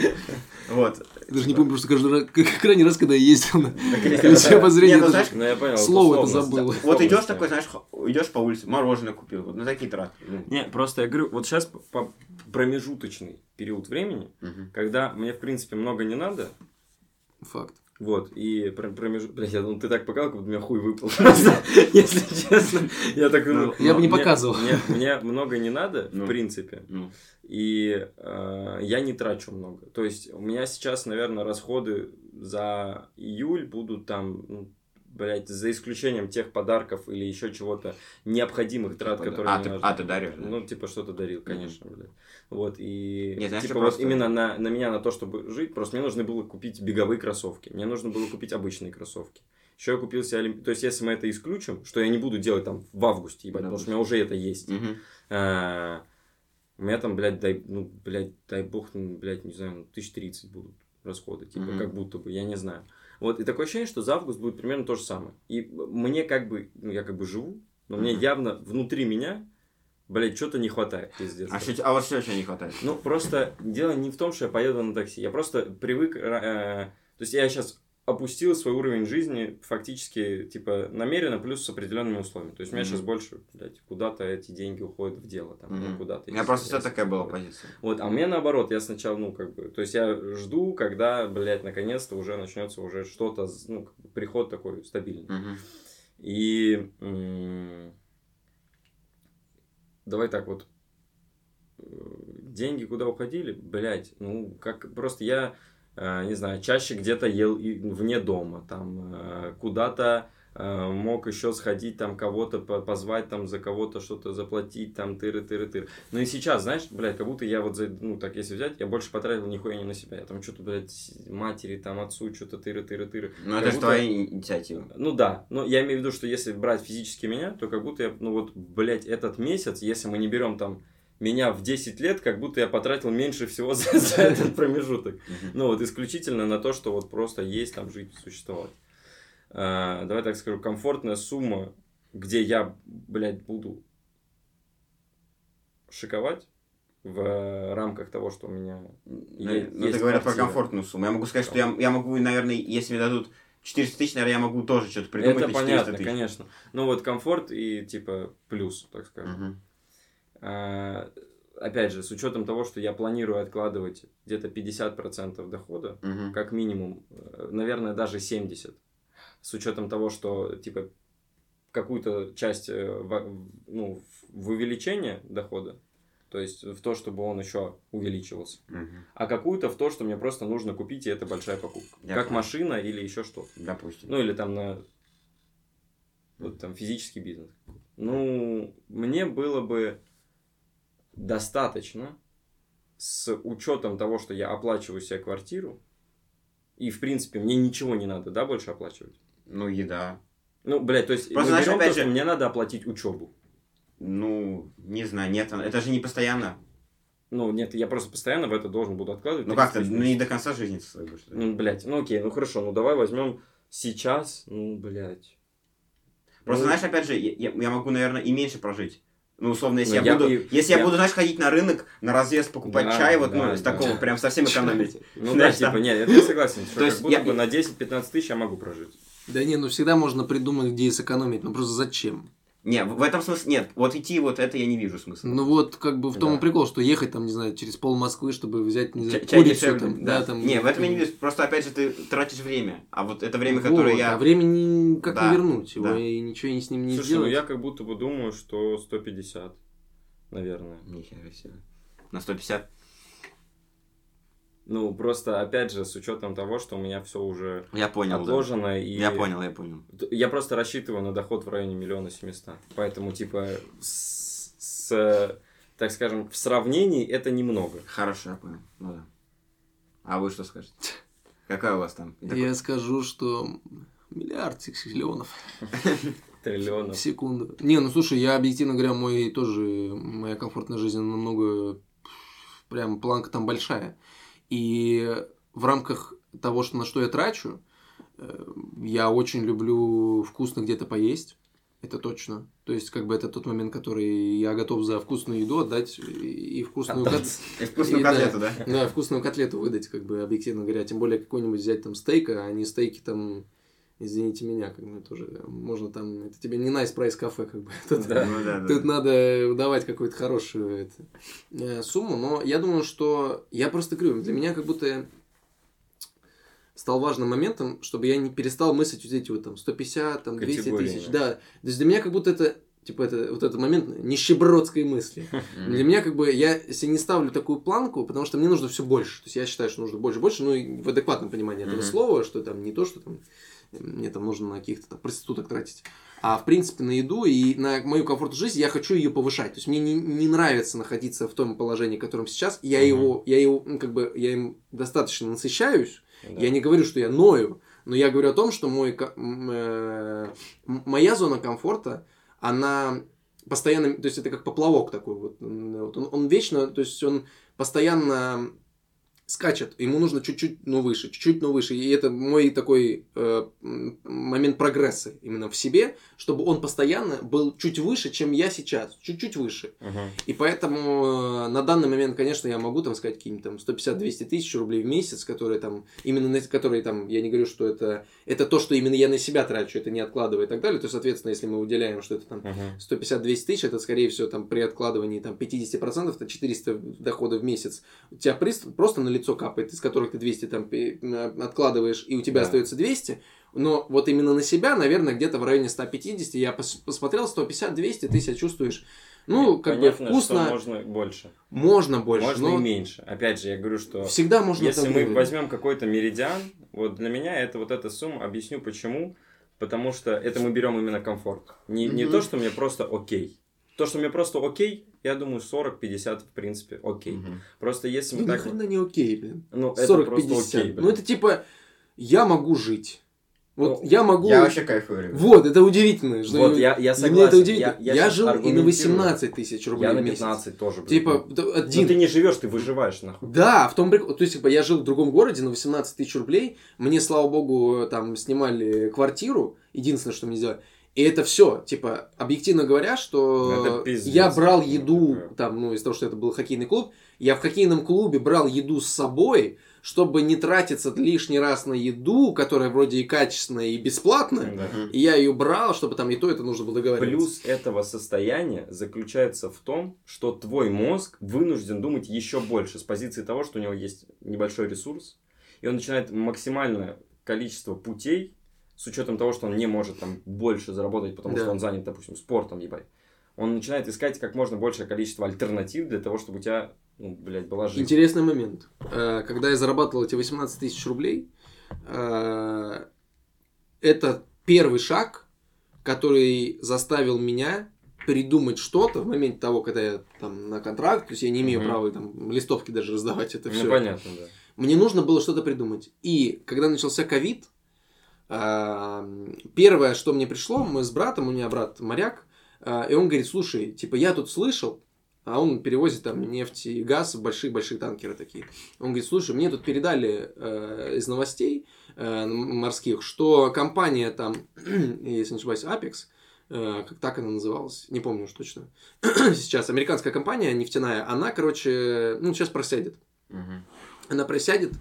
Вот. Я даже не помню, просто каждый раз, как крайний раз, когда я ездил на колесе колесе обозрения. ну, даже Ну, я понял. Слово это забыл. Вот идешь такой, знаешь, идешь по улице, мороженое купил, вот на такие траты. Ну, Не, просто я говорю, вот сейчас по промежуточный период времени, когда мне, в принципе, много не надо, Факт. Вот, и промежуток... Блядь, я думал, ты так показал, как будто у меня хуй выпал. Просто, если честно. Я так... Ну, я бы не показывал. Мне много не надо, в ну, принципе. Ну. И э, я не трачу много. То есть, у меня сейчас, наверное, расходы за июль будут там блядь, за исключением тех подарков или еще чего-то необходимых трат, которые а, ты, а, ты даришь, да? Ну, типа, что-то дарил, конечно, блядь. Вот, и, Нет, типа, вот именно на, на меня, на то, чтобы жить, просто мне нужно было купить беговые кроссовки, мне нужно было купить обычные кроссовки. Еще я купил себе олимп... То есть, если мы это исключим, что я не буду делать там в августе, ебать, потому что у меня уже это есть. А, у меня там, блядь, дай, ну, блядь, дай бог, ну, блядь, не знаю, ну, тысяч тридцать будут расходы, типа, как будто бы, я не знаю. Вот, и такое ощущение, что за август будет примерно то же самое. И мне как бы, ну, я как бы живу, но мне явно внутри меня, блядь, что-то не хватает, пиздец. А, а вот что еще не хватает? Ну, просто дело не в том, что я поеду на такси. Я просто привык... Э, то есть, я сейчас опустил свой уровень жизни фактически, типа, намеренно, плюс с определенными условиями. То есть, у меня mm-hmm. сейчас больше, блядь, куда-то эти деньги уходят в дело, там, mm-hmm. куда-то. У меня просто вся такая была позиция. Вот, а мне наоборот, я сначала, ну, как бы, то есть, я жду, когда, блядь, наконец-то уже начнется уже что-то, ну, приход такой стабильный. Mm-hmm. И м- давай так вот, деньги куда уходили, блядь, ну, как, просто я Э, не знаю, чаще где-то ел вне дома, там э, куда-то э, мог еще сходить, там кого-то позвать, там за кого-то что-то заплатить, там тыры-тыры-тыры. Ну и сейчас, знаешь, блядь, как будто я вот, за, ну так если взять, я больше потратил нихуя не на себя. Я там что-то, блядь, матери, там отцу, что-то тыры-тыры-тыры. Ну это же твоя инициатива. Ну да, но я имею в виду, что если брать физически меня, то как будто я, ну вот, блядь, этот месяц, если мы не берем там меня в 10 лет, как будто я потратил меньше всего за, за этот промежуток. Ну, вот исключительно на то, что вот просто есть, там, жить, существовать. А, давай так скажу, комфортная сумма, где я, блядь, буду шиковать в рамках того, что у меня ну, есть. Ну, ты говоришь про комфортную сумму. Я могу сказать, что я, я могу, наверное, если мне дадут 400 тысяч, наверное, я могу тоже что-то придумать. Это понятно, тысяч. конечно. Ну вот комфорт и типа плюс, так скажем. Угу. А, опять же, с учетом того, что я планирую откладывать где-то 50% дохода, угу. как минимум, э, наверное, даже 70%, с учетом того, что, типа, какую-то часть э, ну, в увеличение дохода, то есть в то, чтобы он еще увеличивался, угу. а какую-то в то, что мне просто нужно купить, и это большая покупка. Я как понял. машина или еще что-то. Допустим. Ну или там на вот там физический бизнес. Ну, мне было бы достаточно с учетом того, что я оплачиваю себе квартиру, и, в принципе, мне ничего не надо, да, больше оплачивать? Ну, еда. Ну, блядь, то есть, Просто, мы знаешь, берем то, же... что мне надо оплатить учебу. Ну, не знаю, нет, это же не постоянно. Ну, нет, я просто постоянно в это должен буду откладывать. Ну, как-то, ну, не до конца жизни своей будешь. Ну, блядь, ну, окей, ну, хорошо, ну, давай возьмем сейчас, ну, блядь. Просто, ну... знаешь, опять же, я, я могу, наверное, и меньше прожить. Ну, условно, если ну, я, я буду, и, если я... я буду, знаешь, ходить на рынок, на развес покупать да, чай, вот, да, ну, из да. такого, прям совсем экономить. Ну, да, типа, нет, я согласен, что как будто бы на 10-15 тысяч я могу прожить. Да не, ну всегда можно придумать, где сэкономить, ну просто зачем? Не, в этом смысле нет. Вот идти вот это я не вижу смысла. Ну вот как бы в том да. и прикол, что ехать там, не знаю, через пол Москвы, чтобы взять, не знаю, Чай курицу там, да. да, там. Не, в этом я не вижу. Просто опять же ты тратишь время. А вот это время, вот, которое я. А времени как да. не вернуть, его да. и ничего с ним не Слушай, сделать. ну я как будто бы думаю, что 150 наверное. Нихера себе. На 150? Ну, просто, опять же, с учетом того, что у меня все уже я понял, отложено. Да. И... Я понял, я понял. Я просто рассчитываю на доход в районе миллиона семиста. Поэтому, типа, с, с, так скажем, в сравнении это немного. Хорошо, я понял. Ну да. А вы что скажете? Какая у вас там? Я скажу, что миллиард миллионов. Триллионов. В секунду. Не, ну слушай, я объективно говоря, мой тоже, моя комфортная жизнь намного, прям планка там большая. И в рамках того, что, на что я трачу, э, я очень люблю вкусно где-то поесть. Это точно. То есть, как бы это тот момент, который я готов за вкусную еду отдать и вкусную, кот... и вкусную и, котлету, да, да? Да, вкусную котлету выдать, как бы объективно говоря. Тем более какой-нибудь взять там стейка, а не стейки там извините меня, как бы тоже можно там, это тебе не nice price кафе, как бы. Тут, да, ну, да, тут да. надо давать какую-то хорошую это, э, сумму, но я думаю, что я просто говорю, для меня как будто стал важным моментом, чтобы я не перестал мыслить вот эти вот там 150, там 200 Категории, тысяч. да. Да. То есть для меня как будто это типа это вот этот момент нищебродской мысли. Для меня как бы я себе не ставлю такую планку, потому что мне нужно все больше. То есть я считаю, что нужно больше, больше, ну и в адекватном понимании этого слова, что там не то, что там мне там нужно на каких-то там проституток тратить, а в принципе на еду и на мою комфортную жизнь я хочу ее повышать. То есть мне не, не нравится находиться в том положении, в котором сейчас. Я Мгм. его, я его, ну, как бы я им достаточно насыщаюсь. Да. Я не говорю, что я ною, но я говорю о том, что мой, э, моя зона комфорта, она постоянно, то есть это как поплавок такой вот, вот он, он вечно, то есть он постоянно скачет, ему нужно чуть-чуть, ну, выше, чуть-чуть, ну, выше, и это мой такой э, момент прогресса именно в себе, чтобы он постоянно был чуть выше, чем я сейчас, чуть-чуть выше. Мгм. И поэтому э, на данный момент, конечно, я могу там сказать какие-нибудь там 150-200 тысяч рублей в месяц, которые там, именно на которые там, я не говорю, что это, это то, что именно я на себя трачу, это не откладываю и так далее. То, соответственно, если мы выделяем, что это там Мгм. 150-200 тысяч, это, скорее всего, там при откладывании там 50%, это 400 дохода в месяц. У тебя просто на лицо капает, из которых ты 200 там откладываешь, и у тебя Да. остается 200. Но вот именно на себя, наверное, где-то в районе 150, я пос- посмотрел, 150-200, ты себя чувствуешь, ну, как Понятно, бы вкусно, что можно больше. можно больше, Можно но и меньше. Опять же, я говорю, что всегда можно если мы возьмем какой-то меридиан, вот для меня это вот эта сумма, объясню почему. Потому что это мы берем именно комфорт. Не, не то, что мне просто окей. То, что мне просто окей, я думаю, 40-50 в принципе окей. Мгм. Просто если Ну, мы ни так... хрена не окей, блин. Ну, это 40-50. просто окей, блин. ну, это типа, я могу жить. Вот Ну, я могу... Я вообще кайфую. Вот, это удивительно. что Вот, я, я для согласен. меня это удивительно. Я, Я, щас жил и на аргументирую. 18 тысяч рублей Я на в месяц. 15 тоже. блин. Типа, Ну, ну, один. ты не живешь, ты выживаешь, нахуй. Да, в том прикол. То есть, типа, я жил в другом городе на 18 тысяч рублей. Мне, слава богу, там снимали квартиру. Единственное, что мне сделали. И это все, типа, объективно говоря, что пиздец. я брал еду, такое. там, ну, из-за того, что это был хоккейный клуб, я в хоккейном клубе брал еду с собой, чтобы не тратиться лишний раз на еду, которая вроде и качественная, и бесплатная. Да. И я ее брал, чтобы там и то это нужно было договариваться. Плюс этого состояния заключается в том, что твой мозг вынужден думать еще больше с позиции того, что у него есть небольшой ресурс, и он начинает максимальное количество путей, с учетом того, что он не может там больше заработать, потому Да. что он занят, допустим, спортом, ебать. Он начинает искать как можно большее количество альтернатив для того, чтобы у тебя, ну, блядь, была жизнь. Интересный момент. Э, Когда я зарабатывал эти 18 тысяч рублей, э, это первый шаг, который заставил меня придумать что-то в моменте того, когда я там на контракт, то есть я не имею Мгм. права там листовки даже раздавать, это Ну, все. понятно, да. Мне нужно было что-то придумать. И когда начался ковид, первое, что мне пришло, мы с братом, у меня брат моряк, э, и он говорит, слушай, типа я тут слышал, а он перевозит там нефть и газ в большие-большие танкеры такие. Он говорит, слушай, мне тут передали э, из новостей э, морских, что компания там, если не ошибаюсь, Apex, э, как так она называлась, не помню уж точно, сейчас американская компания нефтяная, она, короче, ну, сейчас просядет она просядет,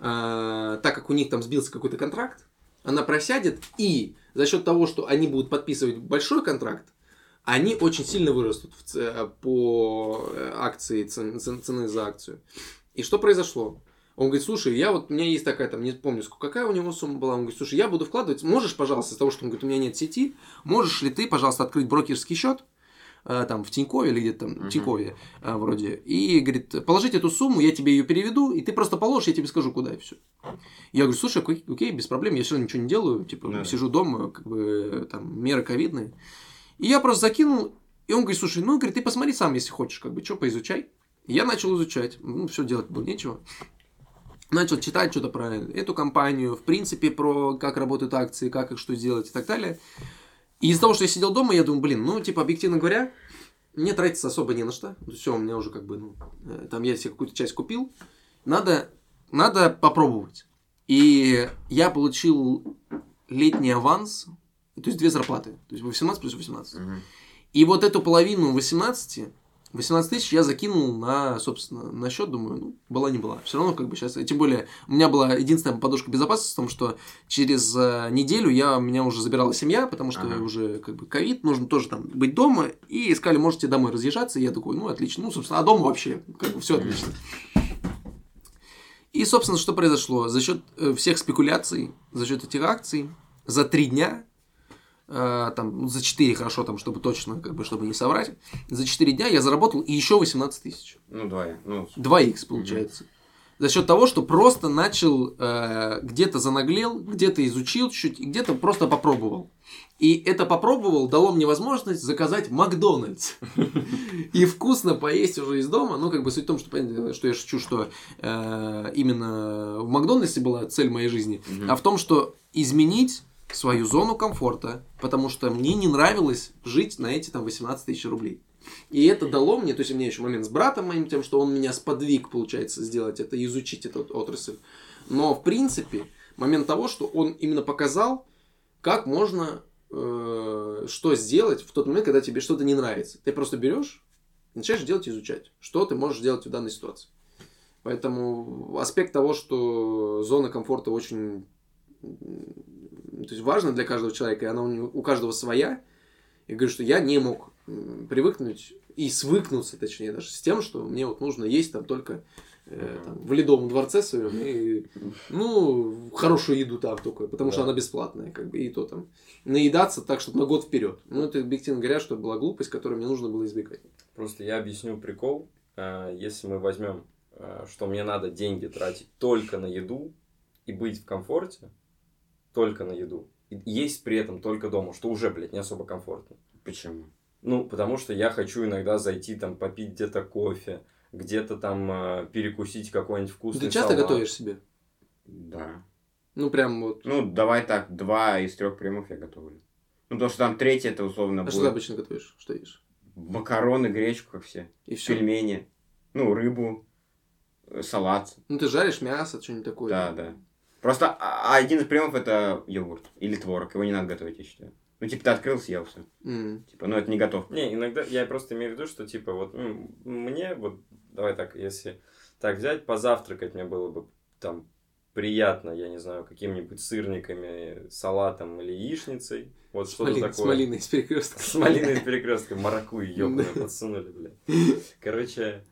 а, так как у них там сбился какой-то контракт, она просядет, и за счет того, что они будут подписывать большой контракт, они очень сильно вырастут в ц- по э, акции, цен- цен- цены за акцию. И что произошло? Он говорит, слушай, я вот, у меня есть такая, там, не помню, сколько, какая у него сумма была. Он говорит, слушай, я буду вкладывать, можешь, пожалуйста, из-за того, что он говорит, у меня нет сети, можешь ли ты, пожалуйста, открыть брокерский счет, э, там, в Тинькове или где-то там, в Тинькове э, вроде, и, говорит, положить эту сумму, я тебе ее переведу, и ты просто положишь, я тебе скажу, куда и все. Я говорю, слушай, окей, окей, без проблем, я все равно ничего не делаю, типа, Да. сижу дома, как бы, там, меры ковидные. И я просто закинул, и он говорит, слушай, ну, говорит, ты посмотри сам, если хочешь, как бы, что, поизучай. Я начал изучать, ну, все делать было нечего. Начал читать что-то про эту компанию, в принципе, про как работают акции, как их что сделать и так далее. И из-за того, что я сидел дома, я думаю, блин, ну, типа, объективно говоря, мне тратиться особо не на что. Все, у меня уже как бы, ну, э, там я себе какую-то часть купил. Надо, надо попробовать. И я получил летний аванс, то есть две зарплаты. То есть 18 плюс 18. Мгм. И вот эту половину 18, 18 тысяч я закинул на, собственно, на счет, думаю, ну, была не была. Все равно, как бы сейчас, тем более, у меня была единственная подушка безопасности в том, что через э, неделю я, меня уже забирала семья, потому что Ага. уже как бы ковид, нужно тоже там быть дома, и искали, можете домой разъезжаться, и я такой, ну, отлично, ну, собственно, а дома вообще, как бы, все отлично. И, собственно, что произошло? За счет э, всех спекуляций, за счет этих акций, за три дня, там, ну, за 4 хорошо, там, чтобы точно, как бы, чтобы не соврать, за 4 дня я заработал и еще 18 тысяч. Ну, два. Ну, 2х получается. За счет того, что просто начал, э, где-то занаглел, где-то изучил чуть-чуть, и где-то просто попробовал. И это попробовал дало мне возможность заказать Макдональдс. И вкусно поесть уже из дома. Ну, как бы суть в том, что, понятно, что я шучу, что э, именно в Макдональдсе была цель моей жизни, а в том, что изменить свою зону комфорта, потому что мне не нравилось жить на эти там 18 тысяч рублей. И это дало мне, то есть у меня еще момент с братом моим, тем, что он меня сподвиг, получается, сделать это, изучить эту отрасль. Но, в принципе, момент того, что он именно показал, как можно э, что сделать в тот момент, когда тебе что-то не нравится. Ты просто берешь, начинаешь делать, изучать, что ты можешь делать в данной ситуации. Поэтому аспект того, что зона комфорта очень то есть важна для каждого человека, и она у, у каждого своя. Я говорю, что я не мог привыкнуть и свыкнуться, точнее, даже с тем, что мне вот нужно есть там только э, там, в Ледовом дворце своем и, ну, хорошую еду там только, потому да. что она бесплатная, как бы, и то там. Наедаться так, чтобы на год вперед. Ну, это, объективно говоря, что была глупость, которую мне нужно было избегать. Просто я объясню прикол. Э, если мы возьмем, э, что мне надо деньги тратить только на еду и быть в комфорте, только на еду, и есть при этом только дома, что уже, блядь, не особо комфортно. Почему? Ну, потому что я хочу иногда зайти там попить где-то кофе, где-то там э, перекусить какой-нибудь вкусный Ты часто салат. готовишь себе? Да. Ну, прям вот. Ну, давай так, два из трех приемов я готовлю. Ну, потому что там третий это условно а будет. что ты обычно готовишь? Что ешь? Макароны, гречку, как все. И все. Пельмени. Ну, рыбу, э, салат. Ну, ты жаришь мясо, что-нибудь такое. Да, да. Просто а, один из приемов это йогурт или творог. Его не надо готовить, я считаю. Ну, типа, ты открыл, съел все. Mm. Типа, ну, это не готов. Не, иногда я просто имею в виду, что, типа, вот ну, мне, вот, давай так, если так взять, позавтракать мне было бы там приятно, я не знаю, какими-нибудь сырниками, салатом или яичницей. Вот что-то Малин, такое. С малиной из перекрестка. С малиной из перекрестка. Маракую ебаную подсунули, блядь. Короче,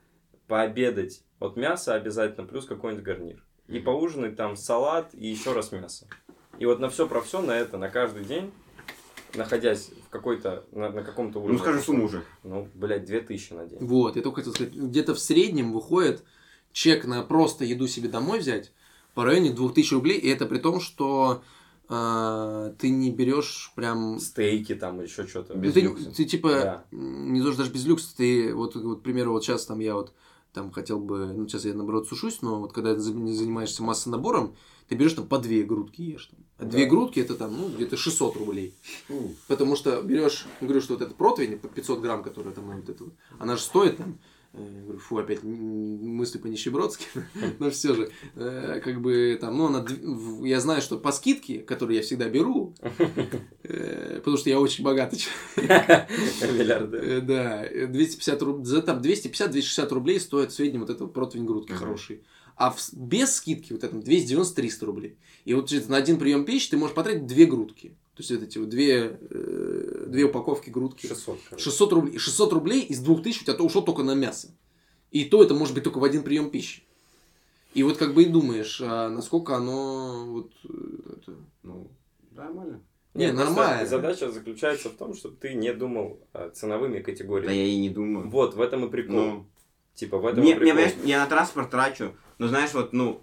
пообедать. Вот мясо обязательно, плюс какой-нибудь гарнир. И поужинать там салат и еще раз мясо. И вот на все про все, на это, на каждый день находясь в какой-то, на, на каком-то уровне. Ну, скажи сумму уже. Ну, блядь, 2000 на день. Вот, я только хотел сказать, где-то в среднем выходит чек на просто еду себе домой взять по районе 2000 рублей, и это при том, что э, ты не берешь прям... Стейки там, еще что-то. Без ты, люкса. ты типа, да. не должен даже без люкса, ты, вот, вот, к примеру, вот сейчас там я вот там хотел бы, ну, сейчас я, наоборот, сушусь, но вот когда ты занимаешься массонабором, ты берешь там по две грудки ешь. Там. А да. две грудки это там, ну, где-то 600 рублей. Mm. Потому что берешь, говорю, что вот этот противень по 500 грамм, которая там, вот это, она же стоит там, говорю, фу, опять мысли по нищебродски, но все же, э, как бы там, ну, она, я знаю, что по скидке, которые я всегда беру, э, потому что я очень богатый человек. Миллиарды. Да, 250 рублей, за там 250-260 рублей стоит в среднем вот этот противень грудки хороший а в, без скидки вот этом 290-300 рублей. И вот на один прием пищи ты можешь потратить две грудки. То есть, вот эти вот две, э, две упаковки грудки. 600. Короче. 600 рублей. 600 рублей из 2000 у тебя ушло только на мясо. И то это может быть только в один прием пищи. И вот как бы и думаешь, а насколько оно вот э, это... Ну, нормально. Не, Нет, нормально. Задача заключается в том, чтобы ты не думал ценовыми категориями. Да я и не думаю. Вот, в этом и прикол. Ну, типа, в этом мне, и прикол. Мне, я на транспорт трачу ну, знаешь, вот, ну,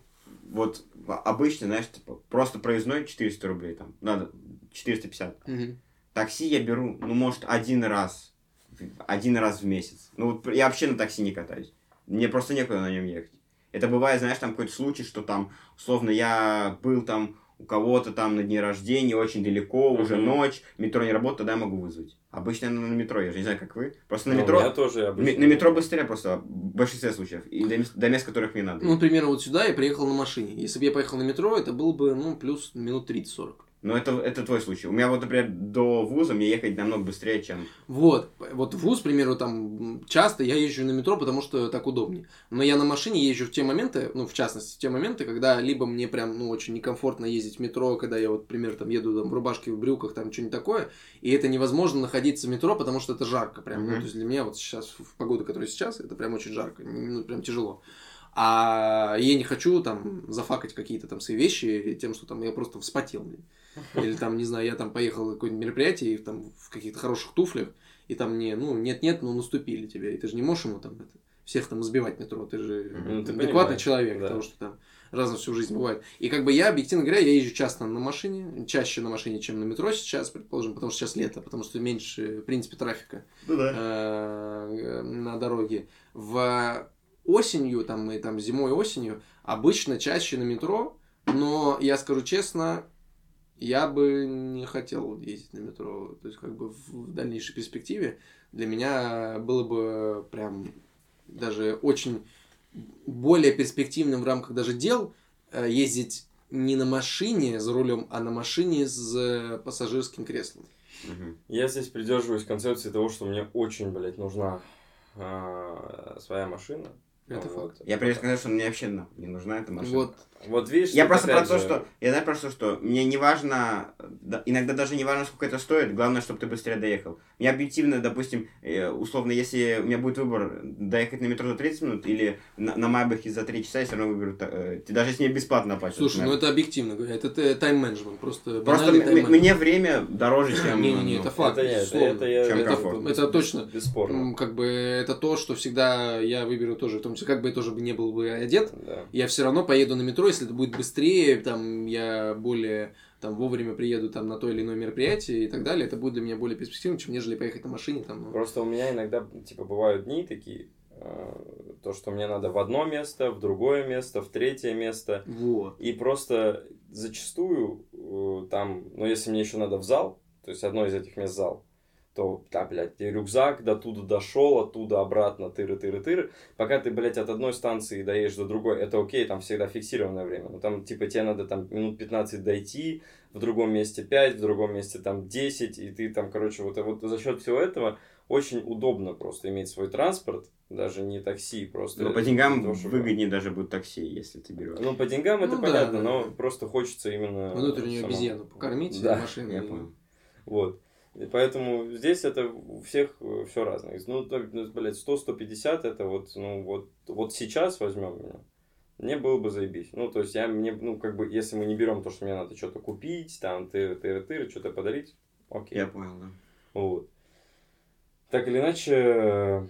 вот обычно, знаешь, типа, просто проездной 400 рублей, там, надо 450. Угу. Такси я беру, ну, может, один раз, один раз в месяц. Ну, вот я вообще на такси не катаюсь. Мне просто некуда на нем ехать. Это бывает, знаешь, там какой-то случай, что там, условно, я был там у кого-то там на дне рождения, очень далеко, уже mm ночь, метро не работает, тогда я могу вызвать. Обычно я на метро езжу, не знаю, как вы. Просто на ну, метро... Я тоже обычно. На метро быстрее просто, в большинстве случаев. И до, мест, до мест, которых мне надо. Ну, например, вот сюда я приехал на машине. Если бы я поехал на метро, это было бы, ну, плюс минут 30-40. Но это, это твой случай. У меня вот, например, до вуза мне ехать намного быстрее, чем... Вот. Вот в вуз, к примеру, там часто я езжу на метро, потому что так удобнее. Но я на машине езжу в те моменты, ну, в частности, в те моменты, когда либо мне прям, ну, очень некомфортно ездить в метро, когда я вот, например, там еду там, в рубашке, в брюках, там, что-нибудь такое, и это невозможно находиться в метро, потому что это жарко прям. Mm-hmm. Ну, то есть для меня вот сейчас, в погоду, которая сейчас, это прям очень жарко, ну, прям тяжело. А я не хочу там зафакать какие-то там свои вещи тем, что там я просто вспотел. Или там, не знаю, я там поехал на какое-нибудь мероприятие и там в каких-то хороших туфлях, и там мне, ну, нет-нет, ну, наступили тебе, и ты же не можешь ему там это, всех там сбивать метро, ты же Ну, ты адекватный понимаешь, человек, да. потому что там раз на всю жизнь бывает. И как бы я, объективно говоря, я езжу часто на машине, чаще на машине, чем на метро сейчас, предположим, потому что сейчас лето, потому что меньше, в принципе, трафика Ну да. э, на дороге. В осенью, там, и там зимой осенью, обычно чаще на метро, но я скажу честно, я бы не хотел ездить на метро. То есть, как бы в дальнейшей перспективе для меня было бы прям даже очень более перспективным в рамках даже дел э, ездить не на машине за рулем, а на машине с э, пассажирским креслом. Я здесь придерживаюсь концепции того, что мне очень, блядь, нужна а, своя машина. Это Вот. факт. Я прежде сказал, что мне вообще не нужна эта машина. Вот. Вот видишь, Я просто про опять то, же- что... Я знаю просто, что мне не важно... да, иногда даже не важно, сколько это стоит. Главное, чтобы ты быстрее доехал. Мне объективно, допустим, э, условно, если у меня будет выбор доехать на метро за 30 минут или на, на Майбахе за 3 часа, я все равно выберу... э, даже если мне бесплатно оплачивают. Слушай, ну это объективно говоря, это тайм-менеджмент, просто Просто мне время дороже, чем... Не-не-не, ну, это факт, Это, безусловно. точно. Бесспорно. Как бы это то, что всегда я выберу тоже, в том числе, как бы я тоже не был бы одет, я все равно поеду на метро, если это будет быстрее, там я более там вовремя приеду там на то или иное мероприятие и так далее, это будет для меня более перспективно, чем нежели поехать на машине там. ну. Просто у меня иногда, типа, бывают дни такие, э, то, что мне надо в одно место, в другое место, в третье место. Вот. И просто зачастую э, там, ну, если мне еще надо в зал, то есть одно из этих мест зал, то, да, блядь, ты рюкзак до туда дошел, оттуда обратно, тыры-тыры-тыры. Пока ты, блядь, от одной станции доедешь до другой, это окей, там всегда фиксированное время. Но там, типа, тебе надо там минут 15 дойти, в другом месте 5, в другом месте там 10, и ты там, короче, вот, вот за счет всего этого очень удобно просто иметь свой транспорт, даже не такси, просто. Но по деньгам то, чтобы- выгоднее даже будет такси, если ты берешь. Ну, по деньгам это Ну да, понятно, да, но да. просто хочется именно... Внутреннюю само- обезьяну покормить Да, машиной. Я понял. Вот. И поэтому здесь это у всех все разное. Ну, ну, блядь, 100-150 это вот, ну, вот, вот сейчас возьмем меня. Мне было бы заебись. Ну, то есть, я мне, ну, как бы, если мы не берем то, что мне надо что-то купить, там, ты, ты, ты, что-то подарить, окей. Я понял, да. Вот. Так или иначе,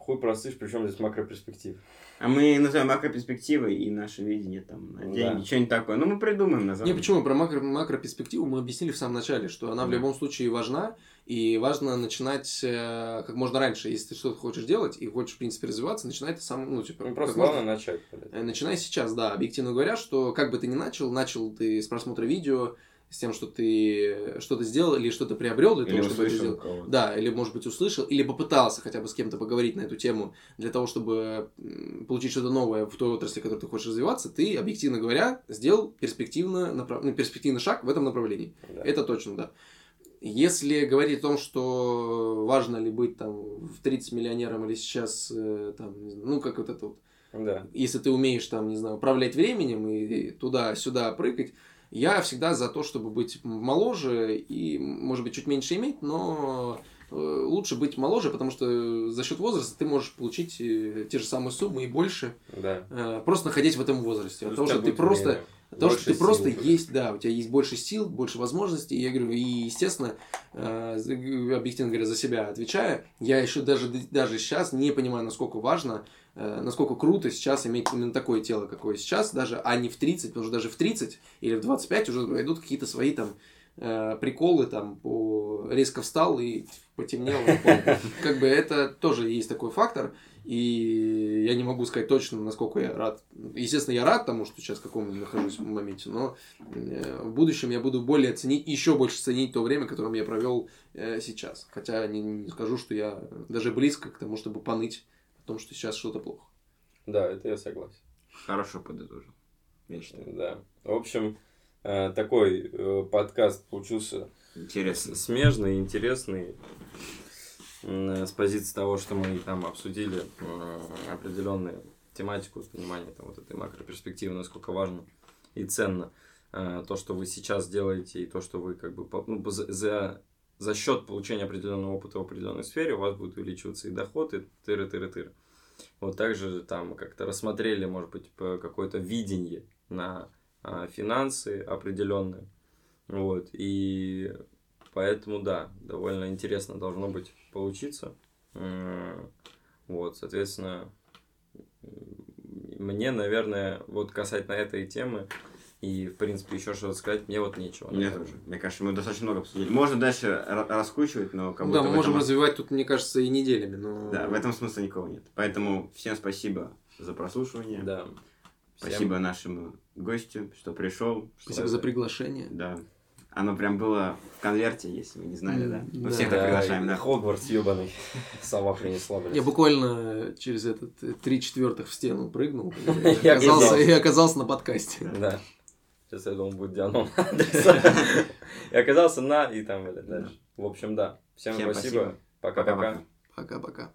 хуй просышь, причем здесь макроперспектив. А мы называем макроперспективой и наше видение там на Да. деньги, что-нибудь такое. Ну, мы придумаем, назовем. Не, почему? Про макро, макроперспективу мы объяснили в самом начале, что она в Да. любом случае важна, и важно начинать э, как можно раньше. Если ты что-то хочешь делать и хочешь, в принципе, развиваться, начинай ты сам, ну, типа, Ну, просто как можно- главное начать, блядь. Э, Начинай сейчас, да, объективно говоря, что как бы ты ни начал, начал ты с просмотра видео, с тем, что ты что-то сделал или что-то приобрел для Или того, чтобы это сделать. кого-то. Да, или, может быть, услышал, или попытался хотя бы с кем-то поговорить на эту тему для того, чтобы получить что-то новое в той отрасли, в которой ты хочешь развиваться, ты, объективно говоря, сделал перспективно, направ- ну, перспективный шаг в этом направлении. Да. Это точно, да. Если говорить о том, что важно ли быть там в 30 миллионером или сейчас, э, там, не знаю, ну, как вот это вот, Да. если ты умеешь там, не знаю, управлять временем и туда-сюда прыгать, я всегда за то, чтобы быть моложе и, может быть, чуть меньше иметь, но э, лучше быть моложе, потому что за счет возраста ты можешь получить э, те же самые суммы и больше, Да. э, просто находясь в этом возрасте. От того, тебя что ты просто Потому что ты сил просто будет. есть, да, у тебя есть больше сил, больше возможностей. И я говорю, и, естественно, э, объективно говоря, за себя отвечая, я еще даже, даже сейчас не понимаю, насколько важно, э, насколько круто сейчас иметь именно такое тело, какое сейчас, даже, а не в 30, потому что даже в 30 или в 25 уже идут какие-то свои там э, приколы, там, по резко встал и потемнел. Как бы это тоже есть такой фактор. И я не могу сказать точно, насколько я рад. Естественно, я рад тому, что сейчас в каком нахожусь в моменте, но э, в будущем я буду более ценить, еще больше ценить то время, которым я провел э, сейчас. Хотя не, не скажу, что я даже близко к тому, чтобы поныть том, что сейчас что-то плохо. Да, это я согласен. Хорошо подытожил. Я считаю. Да. В общем, э, такой э, подкаст получился Интересно. смежный, интересный. М, С позиции того, что мы там обсудили определенную тематику, понимание там, вот этой макроперспективы, насколько важно и ценно э, то, что вы сейчас делаете, и то, что вы как бы ну, за, за, счет получения определенного опыта в определенной сфере у вас будет увеличиваться и доход, и тыры-тыры-тыры. Вот также там как-то рассмотрели, может быть, какое-то видение на а, финансы определенные. Вот. И поэтому, да, довольно интересно должно быть получиться. Вот, соответственно, мне, наверное, вот касательно этой темы, и, в принципе, еще что-то сказать, мне вот нечего. Мне тоже. Мне кажется, мы достаточно много обсудили. Можно дальше раскручивать, но как будто... Да, мы можем этом... развивать тут, мне кажется, и неделями, но... Да, в этом смысла никого нет. Поэтому всем спасибо за прослушивание. Да. Спасибо всем... нашему гостю, что пришел. Спасибо что... за приглашение. Да. Оно прям было в конверте, если вы не знали, да? Мы да. всех так приглашаем, да. Хогвартс ебаный. Сама принесла, блядь. Я буквально через этот три четвертых в стену прыгнул и оказался, и оказался на подкасте. Да. Сейчас я думал, будет Дианон. И оказался на, и там, дальше. В общем, да. Всем спасибо. Пока-пока. Пока-пока.